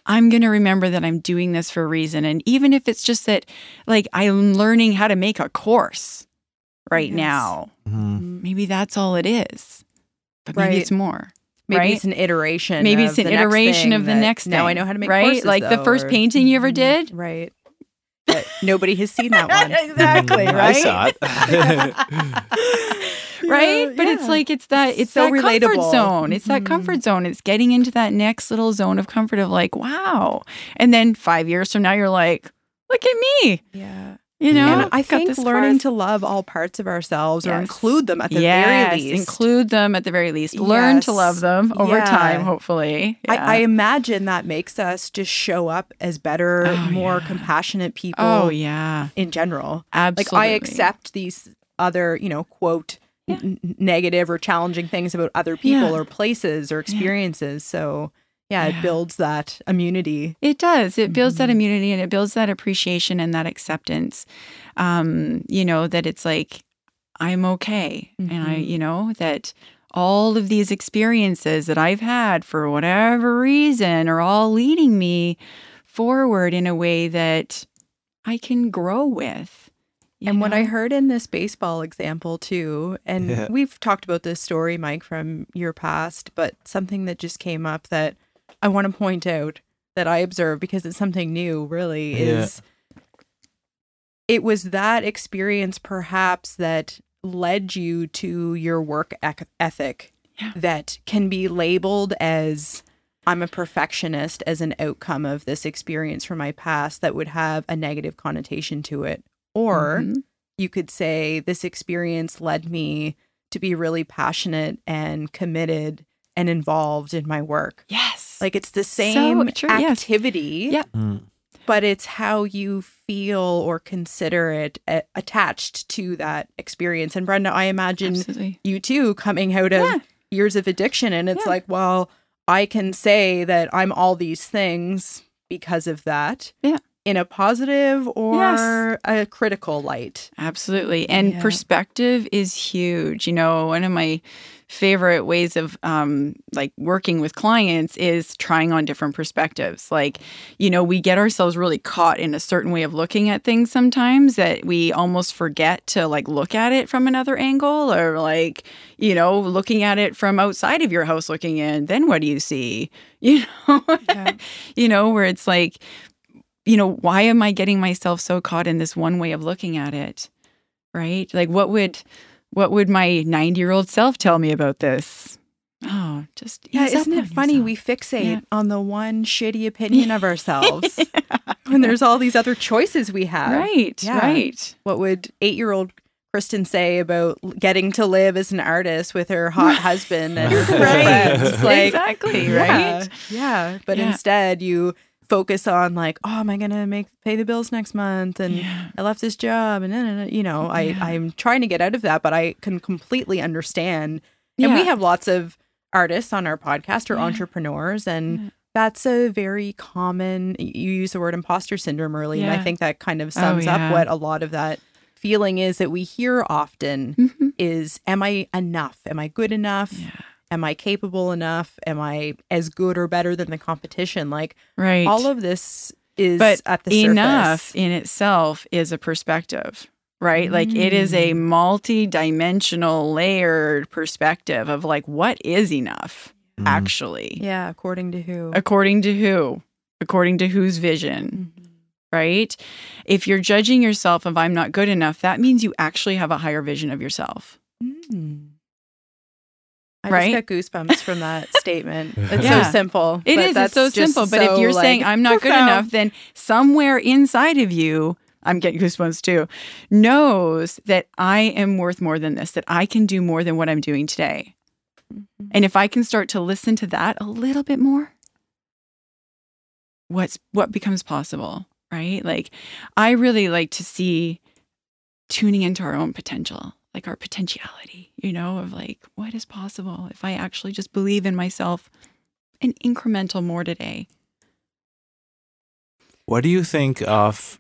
i'm going to remember that i'm doing this for a reason and even if it's just that like i'm learning how to make a course right Yes. now Mhm. maybe that's all it is but maybe Right. it's more maybe right? it's an iteration. maybe of it's an the iteration of the next thing Now I know how to make right courses, like the first or- painting you ever Mhm. did right? But nobody has seen that one. exactly right I saw it. right? But it's like it's that it's So that comfort zone. It's that Mhm. comfort zone. It's getting into that next little zone of comfort of like, wow. And then five years from now, you're like, look at me. yeah. You know, And I think learning to love all parts of ourselves or include them at the yes, very least. include them at the very least. Learn to love them over Yeah. time, hopefully. I, Yeah. I imagine that makes us just show up as better, Oh, more yeah. compassionate oh, people oh yeah, in general. absolutely. Like I accept these other, you know, quote n- negative or challenging things about other people or places or experiences. So yeah, Yeah. it builds that immunity. It does. It builds that Mhm. immunity and it builds that appreciation and that acceptance. Um, you know, that it's like, I'm okay. And I, Mhm. you know, that all of these experiences that I've had for whatever reason are all leading me forward in a way that I can grow with. you And what I heard in this baseball example too, and Yeah. we've talked about this story, Mike, from your past, but something that just came up that I want to point out that I observed because it's something new, really, Yeah. is it was that experience perhaps that led you to your work ec- ethic Yeah. that can be labeled as I'm a perfectionist as an outcome of this experience from my past that would have a negative connotation to it. Or Mhm. you could say this experience led me to be really passionate and committed and involved in my work. yes, Like it's the same true, yes. activity, Yeah. Mm. but it's how you feel or consider it a- attached to that experience. And Brenda, I imagine absolutely. you too coming out of Yeah. years of addiction and it's Yeah. like, well, I can say that I'm all these things because of that. Yeah. In a positive or Yes. a critical light. Absolutely. And Yeah. perspective is huge. You know, one of my favorite ways of um like working with clients is trying on different perspectives. Like, you know, we get ourselves really caught in a certain way of looking at things sometimes that we almost forget to like look at it from another angle or like, you know, looking at it from outside of your house looking in, then what do you see? You know? Yeah. you know, where it's like you know, why am I getting myself so caught in this one way of looking at it? Right? Like what would what would my 90-year-old self tell me about this? Oh, just Yeah, isn't it funny? yourself. We fixate Yeah. on the one shitty opinion of ourselves when there's all these other choices we have. Right, Yeah. right. What would eight year old Kristen say about getting to live as an artist with her hot husband and Right. friends. Like, exactly, yeah, right? Yeah. But Yeah. instead, you focus on like, oh, am I gonna make pay the bills next month? And Yeah. I left this job, and then you know, I Yeah. I'm trying to get out of that, but I can completely understand. And we have lots of artists on our podcast or entrepreneurs, and that's a very common. You use the word imposter syndrome early, and I think that kind of Oh, sums yeah. up what a lot of that feeling is that we hear often Mhm. is am I enough? Am I good enough? Yeah. Am I capable enough? Am I as good or better than the competition? Like Right. all of this is but at the enough surface. in itself is a perspective right like it is a Mm. multi-dimensional layered perspective of like what is enough Mm. actually Yeah, according to who? according to who according to whose vision Mhm. right if you're judging yourself of i'm not good enough that means you actually have a higher vision of yourself Mm. I Right? just got goosebumps from that statement. It's Yeah. so simple. It is. It's so simple. But if you're like, saying I'm not good enough, then somewhere inside of you, I'm getting goosebumps too, knows that I am worth more than this, that I can do more than what I'm doing today. Mhm. And if I can start to listen to that a little bit more, what's what becomes possible, right? Like I really like to see tuning into our own potential, like our potentiality, you know, of like what is possible if I actually just believe in myself an incremental more today. What do you think of?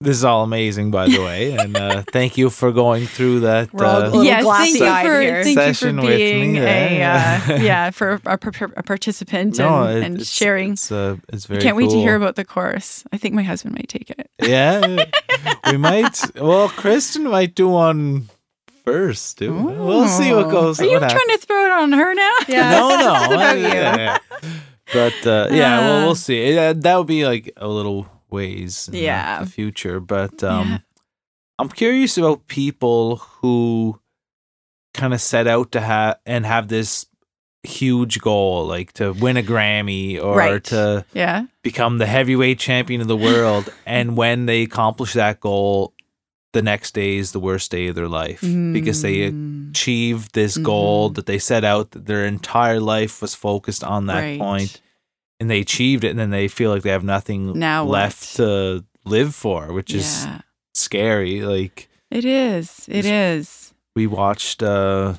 This is all amazing, by the way, and uh, thank you for going through that. We're uh, yes, thank you for here. thank you for Session with being me, a yeah. uh, yeah for a, par- a participant no, and, it- and it's, sharing. It's, uh, it's I very. can't wait to hear about the course. I think my husband might take it. Yeah, we might. Well, Kristen might do one first. Too. We'll see what goes. Are you trying happens. to throw it on her now? Yeah, no, no, this about I- you. yeah, yeah. But uh, yeah, well, Uh. we'll see. Yeah, that would be like a little ways in Yeah. the future. But um, Yeah. I'm curious about people who kind of set out to have and have this huge goal, like to win a Grammy or Right. to Yeah. become the heavyweight champion of the world. and when they accomplish that goal, the next day is the worst day of their life because they Mm. achieved this goal Mhm. that they set out that their entire life was focused on that Right. point, and they achieved it and then they feel like they have nothing Now what? left to live for which is scary like It is. It is. we watched uh,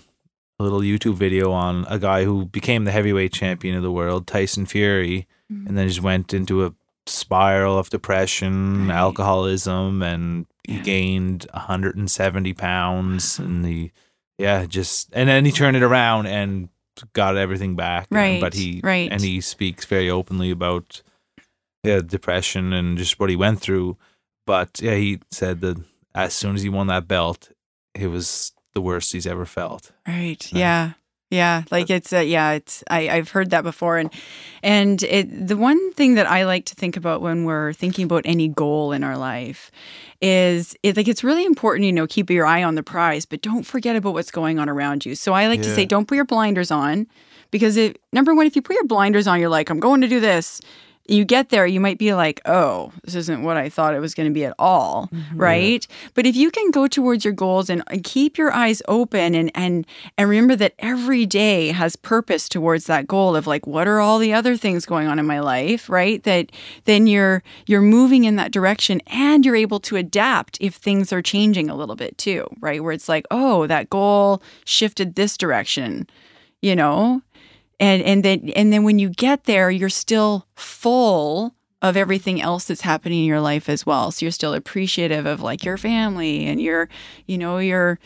a little youtube video on a guy who became the heavyweight champion of the world tyson fury Mm-hmm. and then just went into a spiral of depression Right. alcoholism and he Yeah. gained 170 pounds uh-huh. and he yeah just and then he turned it around and got everything back Right, but he right. and he speaks very openly about yeah depression and just what he went through but yeah he said that as soon as he won that belt it was the worst he's ever felt Right. So- Yeah. Yeah. Like it's uh, yeah, it's I, I've heard that before and and it the one thing that I like to think about when we're thinking about any goal in our life is it like it's really important, you know, keep your eye on the prize, but don't forget about what's going on around you. So I like to say don't put your blinders on because it number one, if you put your blinders on, you're like, I'm going to do this. You get there, you might be like, oh, this isn't what I thought it was going to be at all, mm-hmm. right? But if you can go towards your goals and, and keep your eyes open and and and remember that every day has purpose towards that goal of like what are all the other things going on in my life, right? That then you're you're moving in that direction and you're able to adapt if things are changing a little bit too, right? Where it's like, oh, that goal shifted this direction, you know? And and then and then when you get there, you're still full of everything else that's happening in your life as well. So you're still appreciative of like your family and your, you know, your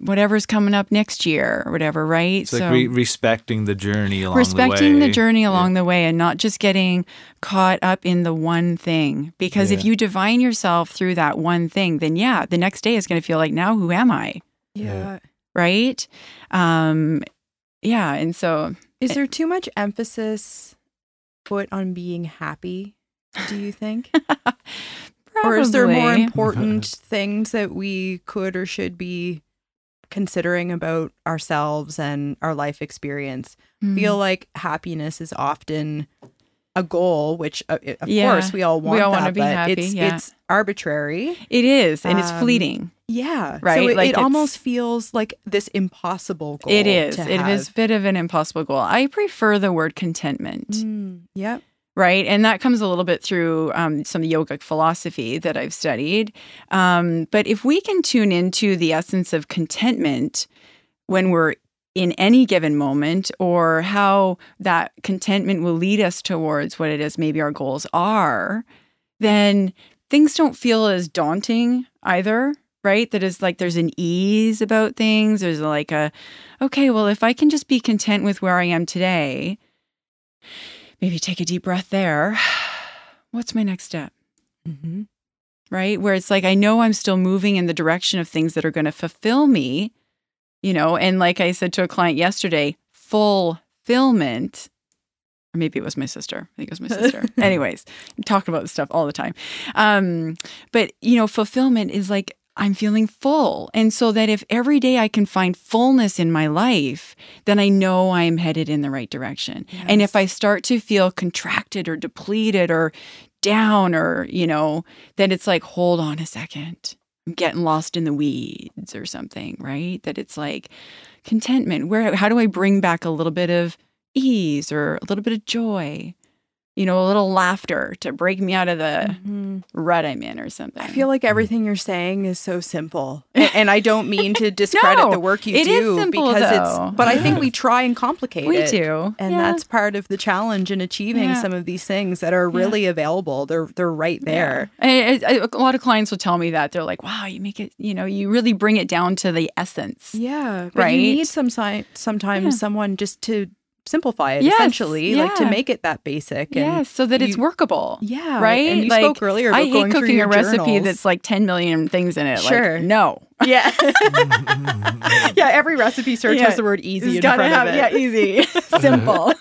whatever's coming up next year or whatever, right? it's like re- respecting the journey along the way, respecting the the, journey along the way and not just getting caught up in the one thing. Because if you divine yourself through that one thing, then yeah, the next day is going to feel like now who am I? Yeah. Right? Um yeah, and so Is there too much emphasis put on being happy? Do you think? or is there more important things that we could or should be considering about ourselves and our life experience? Mhm. Feel like happiness is often a goal, which uh, of Yeah. course we all want. We want. all wanna be happy, It's, yeah. it's arbitrary. It is, and it's Um, fleeting. Yeah. Right, So it, like it almost feels like this impossible goal. It is. to It is a bit of an impossible goal. I prefer the word contentment. Mm, yep. right? And that comes a little bit through um, some yogic philosophy that I've studied. Um, but if we can tune into the essence of contentment when we're in any given moment, or how that contentment will lead us towards what it is maybe our goals are, then things don't feel as daunting either. Right? That is like there's an ease about things. There's like a, okay, well, if I can just be content with where I am today, maybe take a deep breath there. What's my next step? Mm-hmm. Right? Where it's like, I know I'm still moving in the direction of things that are going to fulfill me, you know, and like I said to a client yesterday, fulfillment. Or maybe it was my sister. I think it was my sister. Anyways, I'm talking about this stuff all the time. Um, but, you know, fulfillment is like, I'm feeling full. And so that if every day I can find fullness in my life, then I know I'm headed in the right direction. And if I start to feel contracted or depleted or down or, you know, then it's like, hold on a second. Getting lost in the weeds or something, right? That it's like contentment. Where how do I bring back a little bit of ease or a little bit of joy? You know, a little laughter to break me out of the Mhm. rut I'm in or something. I feel like everything you're saying is so simple, and, and I don't mean to discredit No, the work you it is do simple, because though. it's. But I think we try and complicate we it. We do. And Yeah. that's part of the challenge in achieving Yeah. some of these things that are really available. They're they're right there. Yeah. I- I- a lot of clients will tell me that they're like, "Wow, you make it. You know, you really bring it down to the essence." Yeah, but Right? you need some si- sometimes Yeah. someone just to simplify it Yes, essentially, like to make it that basic. And Yes, so that it's workable. Yeah, right. And you like, spoke earlier about I hate going through cooking your a recipe journals. that's like ten million things in it. Sure. Like, no. yeah, yeah. Every recipe search Yeah, has the word easy It's in front have of it. yeah, easy, simple.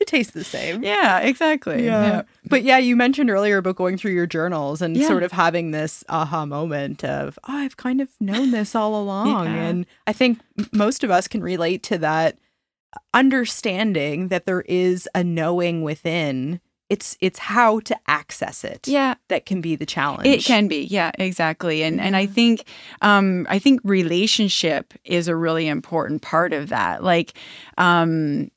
it tastes the same. yeah, exactly. Yeah. But yeah, you mentioned earlier about going through your journals and Yeah. sort of having this aha moment of, oh, I've kind of known this all along. Yeah. And I think most of us can relate to that understanding that there is a knowing within. It's it's how to access it Yeah, that can be the challenge. It can be, yeah, exactly. And and I think um I think relationship is a really important part of that. Like um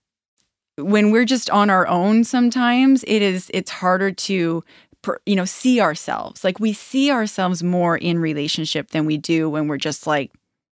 when we're just on our own sometimes it is it's harder to you know see ourselves. Like we see ourselves more in relationship than we do when we're just like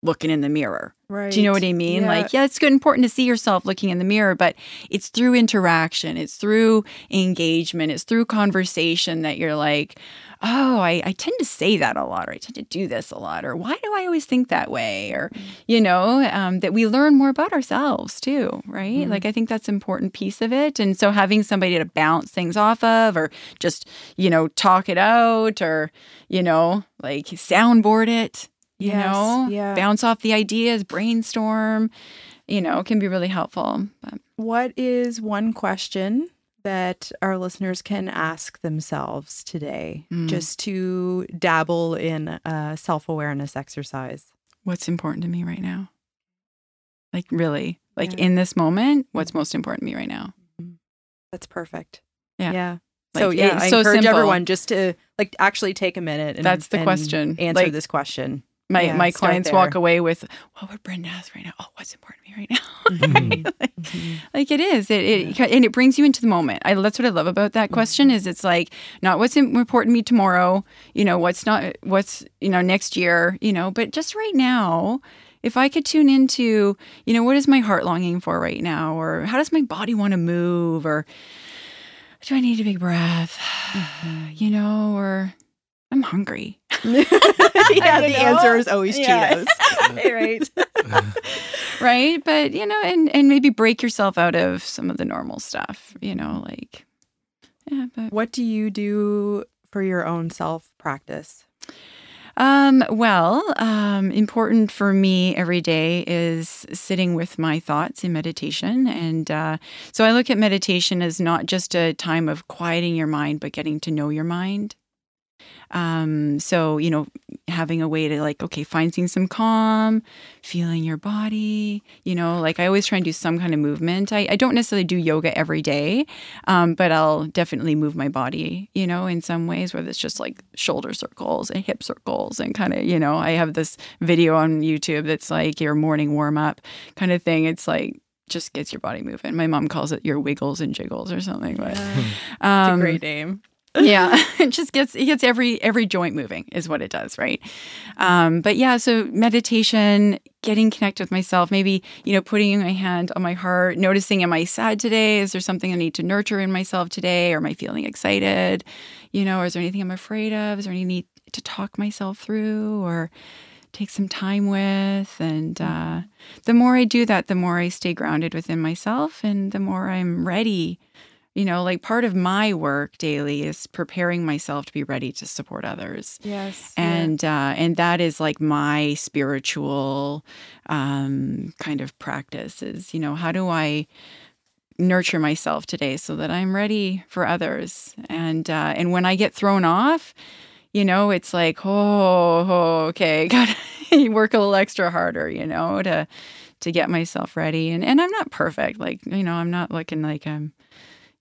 looking in the mirror. Right. Do you know what I mean? Yeah. Like, yeah, it's good, important to see yourself looking in the mirror, but it's through interaction, it's through engagement, it's through conversation that you're like, oh, I, I tend to say that a lot, or I tend to do this a lot, or why do I always think that way? Or, you know, um, that we learn more about ourselves too, right? Like, I think that's an important piece of it. And so having somebody to bounce things off of, or just, you know, talk it out, or, you know, like soundboard it. You Yes, know, yeah. bounce off the ideas, brainstorm, you know, can be really helpful. But What is one question that our listeners can ask themselves today Mm. just to dabble in a self awareness exercise? what's important to me right now? Like, really, like Yeah. in this moment, what's most important to me right now? That's perfect. Yeah. Yeah. Like, so yeah, I so encourage simple. everyone just to like actually take a minute and That's the and question. Answer Like, this question. My Yeah, my start clients walk away with, what would Brenda ask right now? Oh, what's important to me right now? Mm-hmm. like, mm-hmm. like it is. It, it and it brings you into the moment. I that's what I love about that question mm-hmm. is it's like not what's important to me tomorrow, you know, what's not what's, you know, next year, you know, but just right now. If I could tune into, you know, what is my heart longing for right now or how does my body want to move or do I need a big breath? You know, or I'm hungry. yeah, the know? answer is always Yeah. Cheetos. right. right but you know and and maybe break yourself out of some of the normal stuff you know like yeah but What do you do for your own self practice? um well um important for me every day is sitting with my thoughts in meditation and uh so i look at meditation as not just a time of quieting your mind but getting to know your mind Um, so, you know, having a way to like, okay, finding some calm, feeling your body, you know, like I always try and do some kind of movement. I, I don't necessarily do yoga every day, um, but I'll definitely move my body, you know, in some ways, whether it's just like shoulder circles and hip circles and kind of, you know, I have this video on YouTube that's like your morning warm up kind of thing. It's like, just gets your body moving. My mom calls it your wiggles and jiggles or something. But It's um, a great name. Yeah. It just gets it gets every every joint moving is what it does right? Um but yeah so meditation getting connected with myself maybe you know putting my hand on my heart noticing am i sad today? Is there something i need to nurture in myself today? Or am i feeling excited? You know or is there anything i'm afraid of? Is there any need to talk myself through or take some time with? And uh, the more i do that the more i stay grounded within myself and the more i'm ready you know like part of my work daily is preparing myself to be ready to support others. Yes. and uh, and that is like my spiritual um, kind of practice is you know how do i nurture myself today so that i'm ready for others? And uh, and when i get thrown off you know it's like oh, oh okay gotta work a little extra harder you know to to get myself ready. And and i'm not perfect like you know i'm not looking like i'm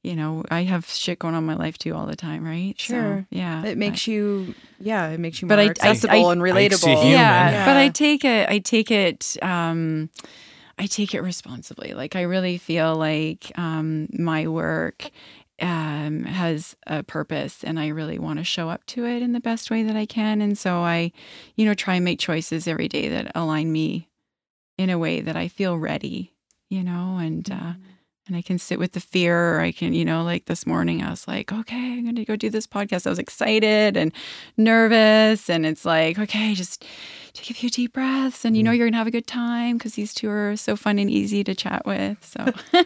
you know i have shit going on in my life too all the time right So, Sure. yeah It makes you, yeah, it makes you But more I- I- accessible I- and relatable. human. yeah, but I take it. I take it. Um, I take it responsibly. Like I really feel like um, my work um, has a purpose, and I really want to show up to it in the best way that I can. And so I, you know, try and make choices every day that align me in a way that I feel ready. You know, and uh, and I can sit with the fear, or I can, you know, like this morning, I was like, okay, I'm going to go do this podcast. I was excited and nervous. And it's like, okay, just take a few deep breaths and you know mm. you're going to have a good time because these two are so fun and easy to chat with. So,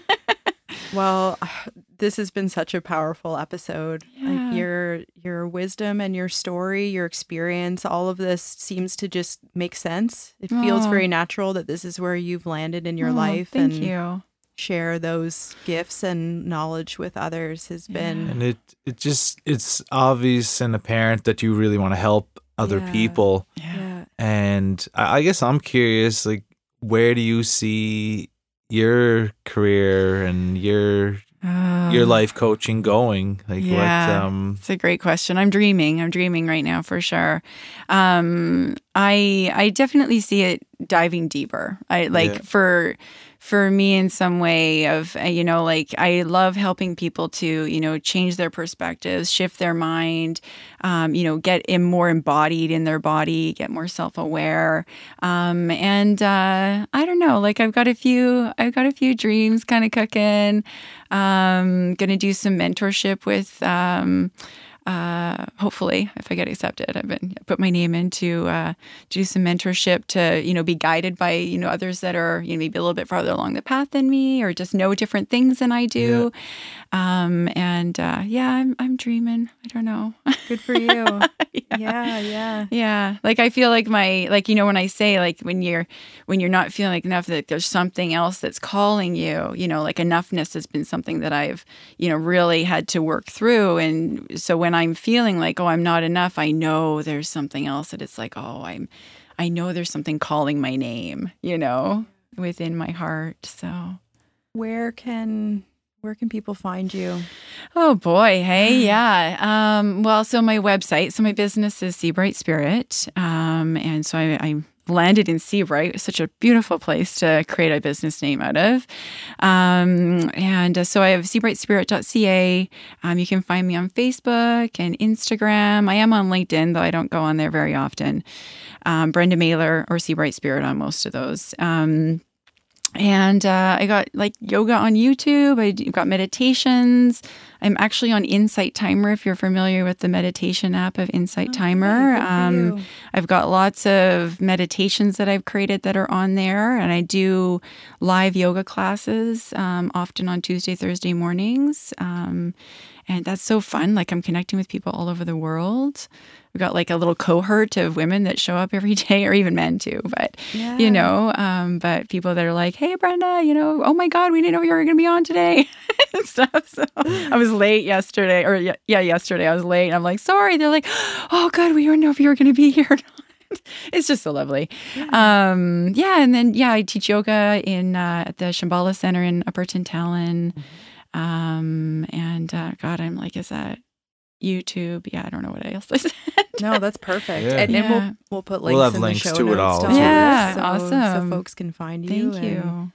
Well, this has been such a powerful episode. Yeah. Like your your wisdom and your story, your experience, all of this seems to just make sense. It feels Oh. very natural that this is where you've landed in your Oh, life Thank and you. Share those gifts and knowledge with others has been and it it just it's obvious and apparent that you really want to help other Yeah. people yeah. and I, I guess i'm curious like where do you see your career and your your Um, life coaching going like what yeah. um It's a great question. I'm dreaming. I'm dreaming right now for sure. Um, I I definitely see it diving deeper. I like Yeah. for for me in some way of uh, you know like I love helping people to you know change their perspectives, shift their mind, um, you know get in more embodied in their body, get more self aware, um, and uh, I don't know. Like I've got a few I've got a few dreams kind of cooking. Um, gonna do some mentorship with. Um, uh, hopefully, if I get accepted, I've been put my name in to uh, do some mentorship to you know be guided by you know others that are you know maybe a little bit farther along the path than me or just know different things than I do. Um, and uh, yeah, I'm I'm dreaming. I don't know. Good for you. yeah, yeah. Yeah, like I feel like my like you know when I say like when you're when you're not feeling like enough that there's something else that's calling you, you know, like enoughness has been something that I've you know really had to work through and so when I'm feeling like oh I'm not enough, I know there's something else that it's like oh I'm I know there's something calling my name, you know, within my heart. So Where can where can people find you? Oh boy, hey, yeah. Um, well, so my website, so my business is Seabright Spirit, um, and so I, I landed in Seabright. Such a beautiful place to create a business name out of. Um, and uh, so I have seabrightspirit.ca. Um, you can find me on Facebook and Instagram. I am on LinkedIn, though I don't go on there very often. Um, Brenda Mailer or Seabright Spirit on most of those. Um, and uh, I got like yoga on YouTube. I d- got meditations. I'm actually on Insight Timer. If you're familiar with the meditation app of Insight Timer, um, I've got lots of meditations that I've created that are on there, and I do live yoga classes um, often on Tuesday, Thursday mornings. Um, and that's so fun. Like I'm connecting with people all over the world. We've got like a little cohort of women that show up every day, or even men too. But Yeah. you know, um, but people that are like, "Hey, Brenda, you know, oh my God, we didn't know you were going to be on today," and stuff. So I was late yesterday, or yeah, yeah, yesterday I was late. And I'm like, sorry. They're like, oh, good, we didn't know if you were going to be here. It's just so lovely. Um, yeah, and then yeah, I teach yoga in uh, at the Shambhala Center in Upper Tantallon. Um, and uh, God, I'm like, is that YouTube? Yeah, I don't know what else I said. No, that's perfect. Yeah. And, and Yeah. we'll we'll put links We'll have in links the show to it notes all, to too. this, Yeah, so, awesome. So folks can find you. Thank and you.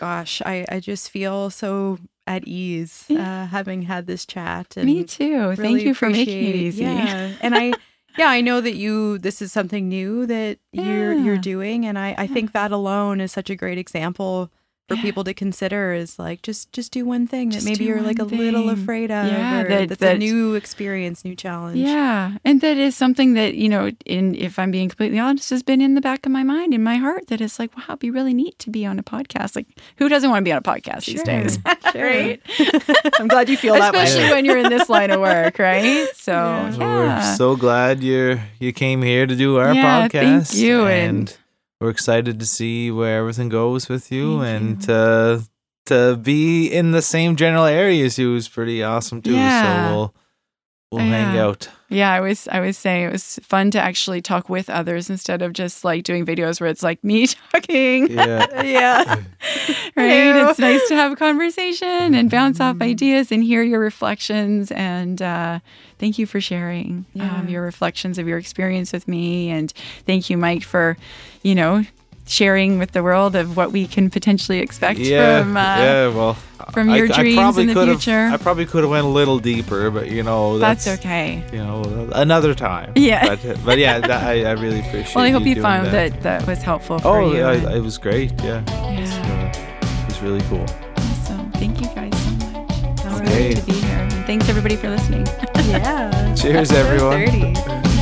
Gosh, I, I just feel so at ease Yeah. uh, having had this chat. And Me too. Thank you for making it easy. Yeah. and I yeah, I know that you this is something new that you're you're doing and I, I think that alone is such a great example for Yeah. people to consider is like just just do one thing Just that maybe you're like a one little afraid of Yeah, or that- that's that- a new experience, new challenge. Yeah, and that is something that you know, in if I'm being completely honest, has been in the back of my mind, in my heart. That it's like, wow, it'd be really neat to be on a podcast. Like, who doesn't want to be on a podcast these days? Sure. right? I'm glad you feel that way. Especially when you're in this line of work, right? So, Yeah. yeah, Well, We're so glad you're you came here to do our Yeah, thank podcast. you, and, and- we're excited to see where everything goes with you, Thank and to to be in the same general area as you is pretty awesome too. Yeah. So we'll we'll oh, hang Yeah. out. Yeah. I was, I was saying it was fun to actually talk with others instead of just like doing videos where it's like me talking. Yeah. yeah. right? Ew. It's nice to have a conversation and bounce off ideas and hear your reflections. And uh, thank you for sharing Yeah. um, your reflections of your experience with me. And thank you, Mike, for, you know, sharing with the world of what we can potentially expect Yeah, from. Uh, yeah. Well, from your I, dreams probably in the could have- future. I probably could have went a little deeper, but you know That's, that's, okay. You know, another time. Yeah. But, but yeah, that, I, I really appreciate. Well, I hope you, doing found that. that. that was helpful for Oh, you. Oh, yeah, it was great. Yeah, It's, yeah. uh, it was really cool. Awesome. Thank you guys so much. It's Okay. great to be here. And thanks everybody for listening. Yeah. Cheers, everyone. 30.